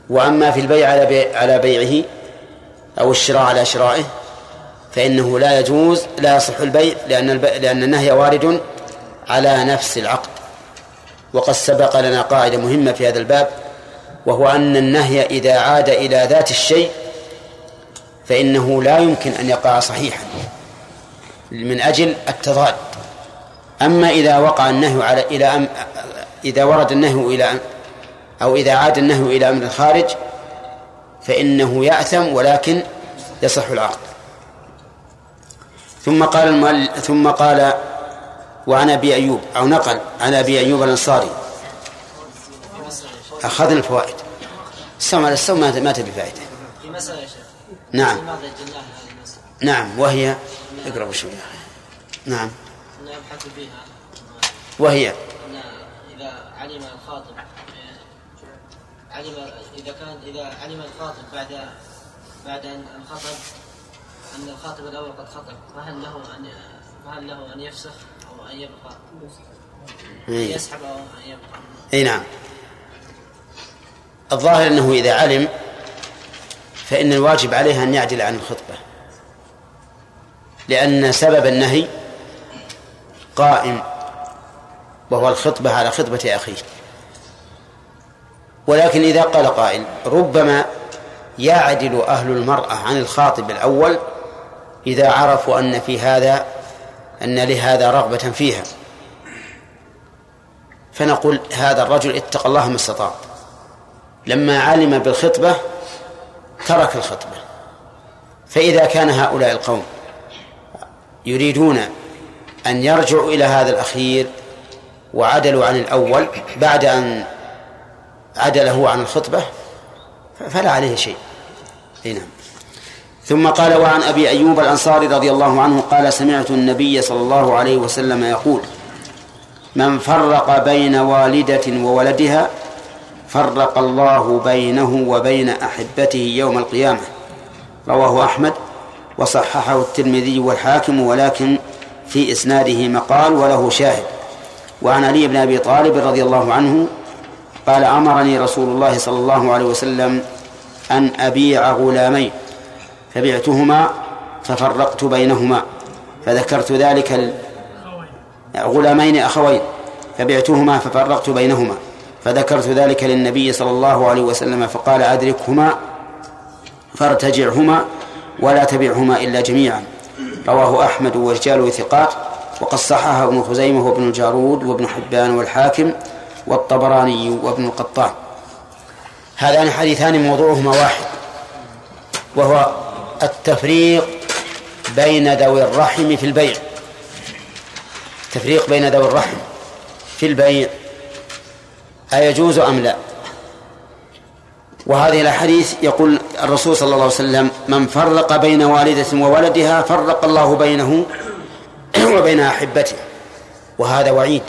وأما في البيع على على بيعه أو الشراء على شرائه فإنه لا يجوز لا يصح البيع لأن البيع لأن النهي وارد على نفس العقد. وقد سبق لنا قاعدة مهمة في هذا الباب وهو أن النهي إذا عاد إلى ذات الشيء فإنه لا يمكن أن يقع صحيحا من أجل التضاد. أما إذا وقع النهي على إلى أم إذا ورد النهي إلى أم أو إذا عاد النهي إلى أمر الخارج فإنه يأثم ولكن يصح العقد. ثم قال المؤلف ثم قال وعن أبي أيوب أو نقل عن أبي أيوب الأنصاري. أخذنا الفوائد. السوم على السوم ما تبي فائدة. في مسألة يا شيخ نعم؟ نعم وهي اقرب شوي نعم. أبحث بها وهي. أن إذا علم الخاطب علم إذا كان إذا علم الخاطب بعد بعد أن الخطب أن الخاطب الأول قد خطب فهل له أن فهل له أن يفسخ أو أن يبقى؟ أن إيه. يسحب أو أن يبقى؟ اي نعم الظاهر أنه إذا علم فإن الواجب عليه أن يعدل عن الخطبة لأن سبب النهي قائم وهو الخطبة على خطبة أخيه ولكن إذا قال قائل ربما يعدل أهل المرأة عن الخاطب الأول إذا عرفوا أن في هذا أن لهذا رغبة فيها. فنقول هذا الرجل اتقى الله ما استطاع. لما علم بالخطبة ترك الخطبة. فإذا كان هؤلاء القوم يريدون أن يرجعوا إلى هذا الأخير وعدلوا عن الأول بعد أن عدل هو عن الخطبة فلا عليه شيء. أي نعم. ثم قال وعن أبي أيوب الأنصاري رضي الله عنه قال سمعت النبي صلى الله عليه وسلم يقول من فرق بين والدة وولدها فرق الله بينه وبين أحبته يوم القيامة. رواه أحمد وصححه الترمذي والحاكم ولكن في إسناده مقال وله شاهد. وعن علي بن أبي طالب رضي الله عنه قال أمرني رسول الله صلى الله عليه وسلم أن أبيع غلامين. فبعتهما ففرقت بينهما فذكرت ذلك غلامين أخوين فبعتهما ففرقت بينهما فذكرت ذلك للنبي صلى الله عليه وسلم فقال أدركهما فارتجعهما ولا تبعهما إلا جميعا. رواه أحمد ورجاله ثقات وقد صححه ابن خزيمة وابن الجارود وابن حبان والحاكم والطبراني وابن القطان. هذان حديثان موضوعهما واحد وهو التفريق بين ذوي الرحم في البيع. تفريق بين ذوي الرحم في البيع. أيجوز أم لا؟ وهذه الأحاديث يقول الرسول صلى الله عليه وسلم من فرق بين والدة وولدها فرق الله بينه [clears throat] وبين أحبته. وهذا وعيد.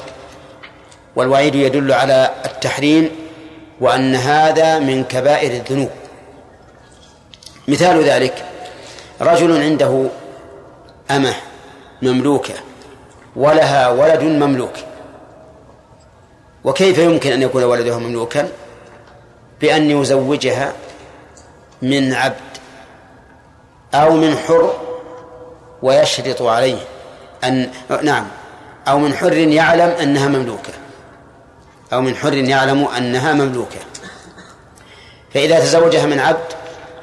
والوعيد يدل على التحريم وأن هذا من كبائر الذنوب. مثال ذلك رجل عنده أمة مملوكة ولها ولد مملوك. وكيف يمكن أن يكون ولدها مملوكا؟ بأن يزوجها من عبد أو من حر ويشرط عليه أن نعم أو من حر يعلم أنها مملوكة أو من حر يعلم أنها مملوكة. فإذا تزوجها من عبد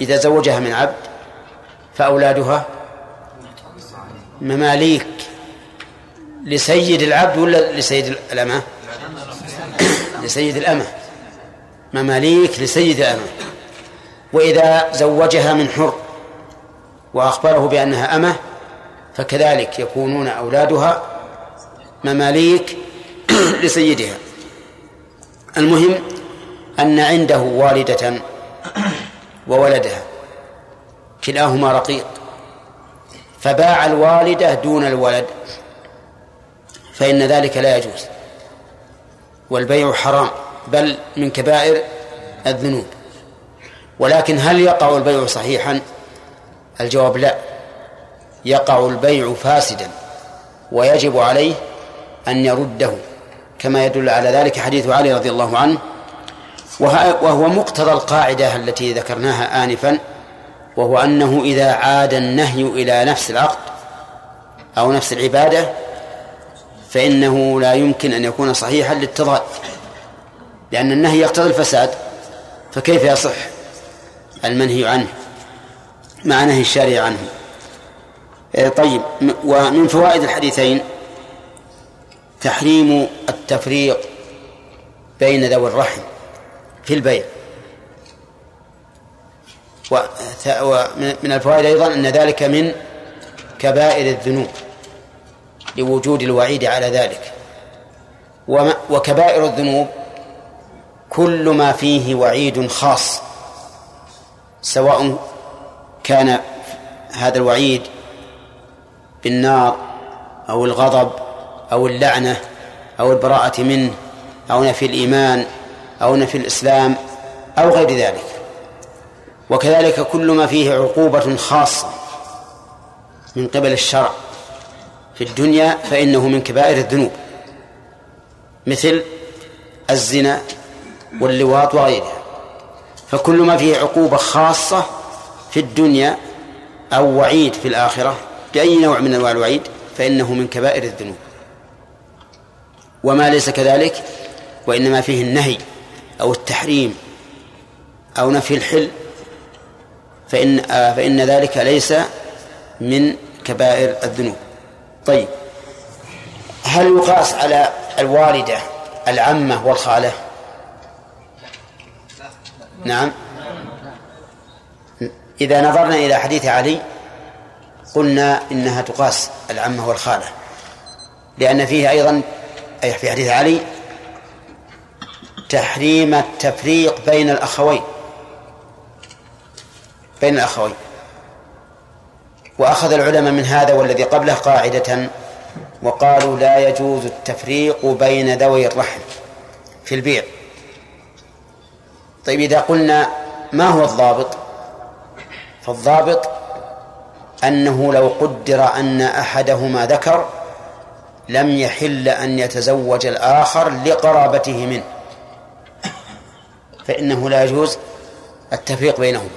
إذا زوجها من عبد فأولادها مماليك لسيد العبد ولا لسيد الأمة؟ لسيد الأمة. مماليك لسيد الأمة. وإذا زوجها من حر وأخبره بأنها أمة فكذلك يكونون أولادها مماليك [clears throat] لسيدها. المهم أن عنده والدة وولدها. كلاهما رقيق. فباع الوالدة دون الولد فإن ذلك لا يجوز والبيع حرام بل من كبائر الذنوب. ولكن هل يقع البيع صحيحا؟ الجواب لا. يقع البيع فاسدا ويجب عليه أن يرده كما يدل على ذلك حديث علي رضي الله عنه. وهو مقتضى القاعدة التي ذكرناها آنفا وهو أنه إذا عاد النهي إلى نفس العقد أو نفس العبادة فإنه لا يمكن أن يكون صحيحا للتضاد. لأن النهي يقتضي الفساد فكيف يصح المنهي عنه؟ مع نهي الشارع عنه. إيه، طيب ومن فوائد الحديثين تحريم التفريق بين ذوي الرحم في البيع. ومن الفوائد أيضا أن ذلك من كبائر الذنوب لوجود الوعيد على ذلك. وكبائر الذنوب كل ما فيه وعيد خاص سواء كان هذا الوعيد بالنار أو الغضب أو اللعنة أو البراءة منه أو نفي الإيمان أو نفي الإسلام أو غير ذلك. وكذلك كل ما فيه عقوبة خاصة من قبل الشرع في الدنيا فإنه من كبائر الذنوب. مثل الزنا واللواط وغيرها. فكل ما فيه عقوبة خاصة في الدنيا أو وعيد في الآخرة بأي نوع من أنواع الوعيد فإنه من كبائر الذنوب. وما ليس كذلك وإنما فيه النهي أو التحريم أو نفي الحل فإن آه فإن ذلك ليس من كبائر الذنوب. طيب. هل يقاس على الوالدة العمة والخالة؟ نعم. إذا نظرنا إلى حديث علي قلنا إنها تقاس العمة والخالة. لأن فيه أيضا أي في حديث علي تحريم التفريق بين الأخوين. بين الأخوين وأخذ العلماء من هذا والذي قبله قاعدة وقالوا لا يجوز التفريق بين ذوي الرحم في البيع. طيب إذا قلنا ما هو الضابط؟ فالضابط أنه لو قدر أن أحدهما ذكر لم يحل أن يتزوج الآخر لقرابته منه. فإنه لا يجوز التفريق بينهما.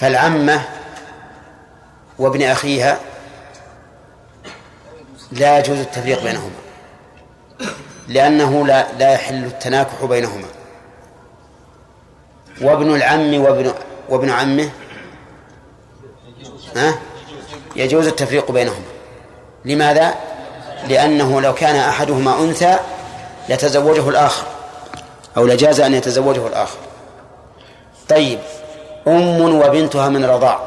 فالعمة وابن أخيها لا يجوز التفريق بينهما لأنه لا لا يحل التناكح بينهما. وابن العم وابن وابن عمه ها؟ يجوز التفريق بينهما. لماذا؟ لأنه لو كان أحدهما أنثى لتزوجه الآخر أو لجاز أن يتزوجه الآخر. طيب. أم وبنتها من رضاع.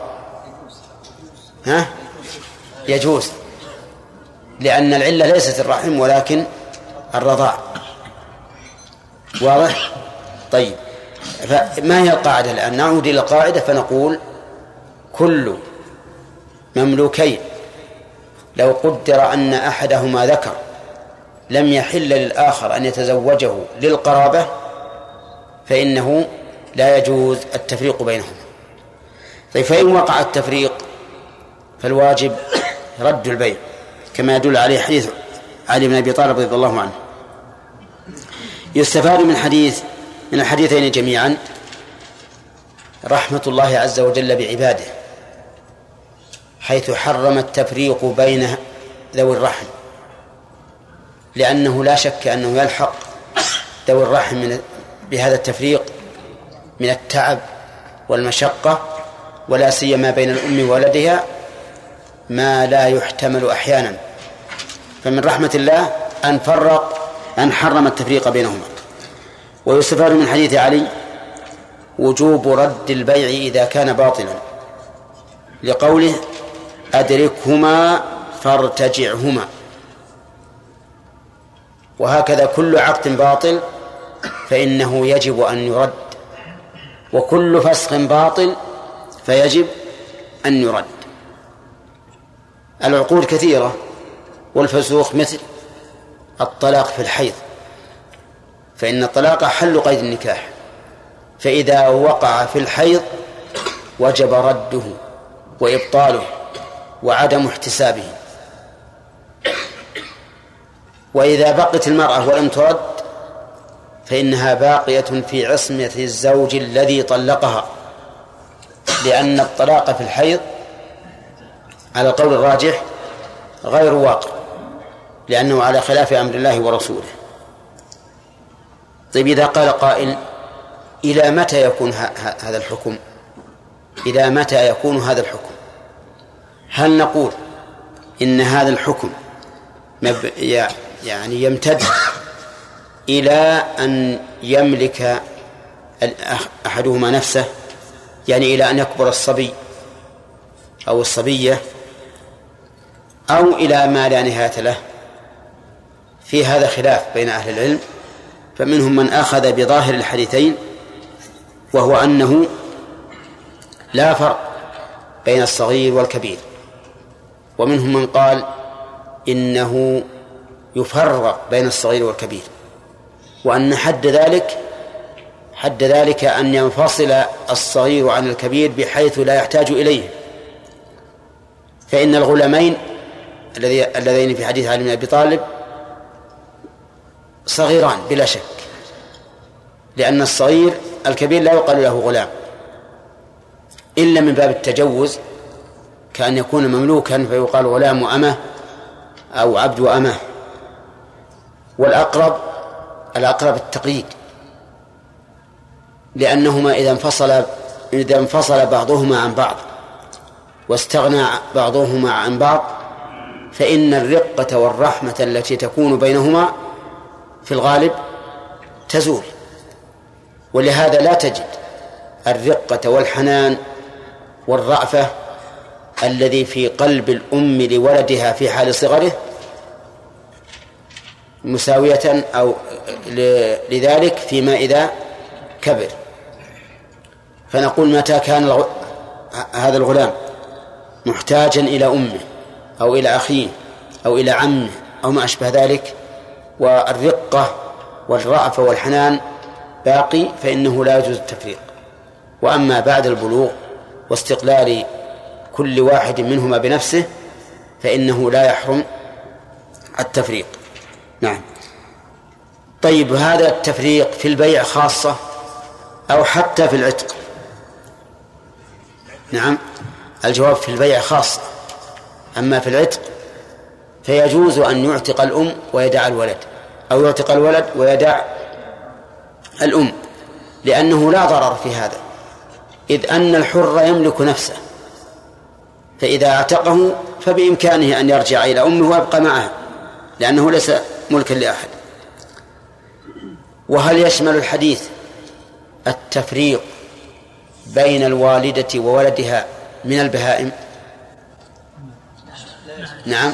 ها؟ يجوز. لأن العلة ليست الرحم ولكن الرضاع. واضح؟ طيب. فما هي القاعدة الآن؟ نعود إلى القاعدة فنقول كل مملوكين لو قدر أن أحدهما ذكر لم يحل للآخر أن يتزوجه للقرابة فإنه لا يجوز التفريق بينهما طيب فإن وقع التفريق فالواجب رد البيع كما يدل عليه حديث علي بن أبي طالب رضي الله عنه. يستفاد من حديث من الحديثين جميعا رحمة الله عز وجل بعباده حيث حرم التفريق بين ذوي الرحم لأنه لا شك أنه يلحق ذوي الرحم من بهذا التفريق من التعب والمشقة ولا سيما بين الأم وولدها ما لا يحتمل أحيانا. فمن رحمة الله أن فرق أن حرم التفريق بينهما. ويستفاد من حديث علي وجوب رد البيع إذا كان باطلا. لقوله أدركهما فارتجعهما. وهكذا كل عقد باطل فإنه يجب أن يرد وكل فسخ باطل فيجب أن يرد. العقود كثيرة والفسوق مثل الطلاق في الحيض فإن الطلاق حل قيد النكاح فإذا وقع في الحيض وجب رده وإبطاله وعدم احتسابه. وإذا بقت المرأة ولم ترد فإنها باقية في عصمة الزوج الذي طلقها لأن الطلاق في الحيض على القول الراجح غير واقع لأنه على خلاف أمر الله ورسوله. طيب إذا قال قائل إلى متى يكون هذا الحكم؟ إلى متى يكون هذا الحكم؟ هل نقول إن هذا الحكم يعني يمتد إلى أن يملك أحدهما نفسه يعني إلى أن يكبر الصبي أو الصبية أو إلى ما لا نهاية له. في هذا خلاف بين أهل العلم فمنهم من أخذ بظاهر الحديثين وهو أنه لا فرق بين الصغير والكبير. ومنهم من قال إنه يفرق بين الصغير والكبير. وأن حد ذلك حد ذلك أن ينفصل الصغير عن الكبير بحيث لا يحتاج إليه. فإن الغلامين اللذين في حديث علي بن أبي طالب صغيران بلا شك لأن الصغير الكبير لا يقال له غلام إلا من باب التجوز كأن يكون مملوكا فيقال غلام وأمه أو عبد وأمه والأقرب الأقرب التقييد. لأنهما إذا انفصل إذا انفصل بعضهما عن بعض واستغنى بعضهما عن بعض فإن الرقة والرحمة التي تكون بينهما في الغالب تزول. ولهذا لا تجد الرقة والحنان والرأفة الذي في قلب الأم لولدها في حال صغره مساوية أو لذلك فيما إذا كبر. فنقول متى كان هذا الغلام محتاجا إلى أمه أو إلى أخيه أو إلى عمه أو ما أشبه ذلك والرقة والرأفة والحنان باقي فإنه لا يجوز التفريق. وأما بعد البلوغ واستقلال كل واحد منهما بنفسه فإنه لا يحرم التفريق. نعم. طيب هذا التفريق في البيع خاصة أو حتى في العتق؟ نعم الجواب في البيع خاصة. أما في العتق فيجوز أن يعتق الأم ويدع الولد أو يعتق الولد ويدع الأم لأنه لا ضرر في هذا إذ أن الحر يملك نفسه فإذا اعتقه فبإمكانه أن يرجع إلى أمه ويبقى معها لأنه ليس ملكا لأحد. وهل يشمل الحديث التفريق بين الوالدة وولدها من البهائم؟ نعم.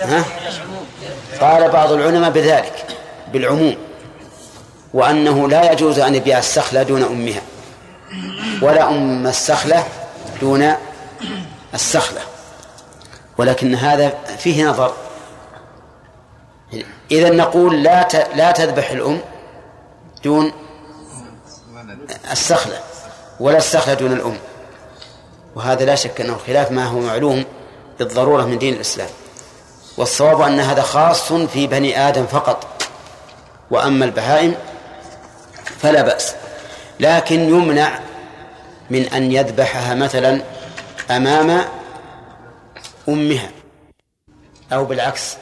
ها؟ قال بعض العلماء بذلك بالعموم وأنه لا يجوز أن يبيع السخلة دون أمها ولا أم السخلة دون السخلة ولكن هذا فيه نظر. إذا نقول لا لا تذبح الأم دون السخلة ولا السخلة دون الأم. وهذا لا شك أنه خلاف ما هو معلوم بالضرورة من دين الإسلام. والصواب أن هذا خاص في بني آدم فقط. وأما البهائم فلا بأس. لكن يمنع من أن يذبحها مثلا أمام أمها. أو بالعكس.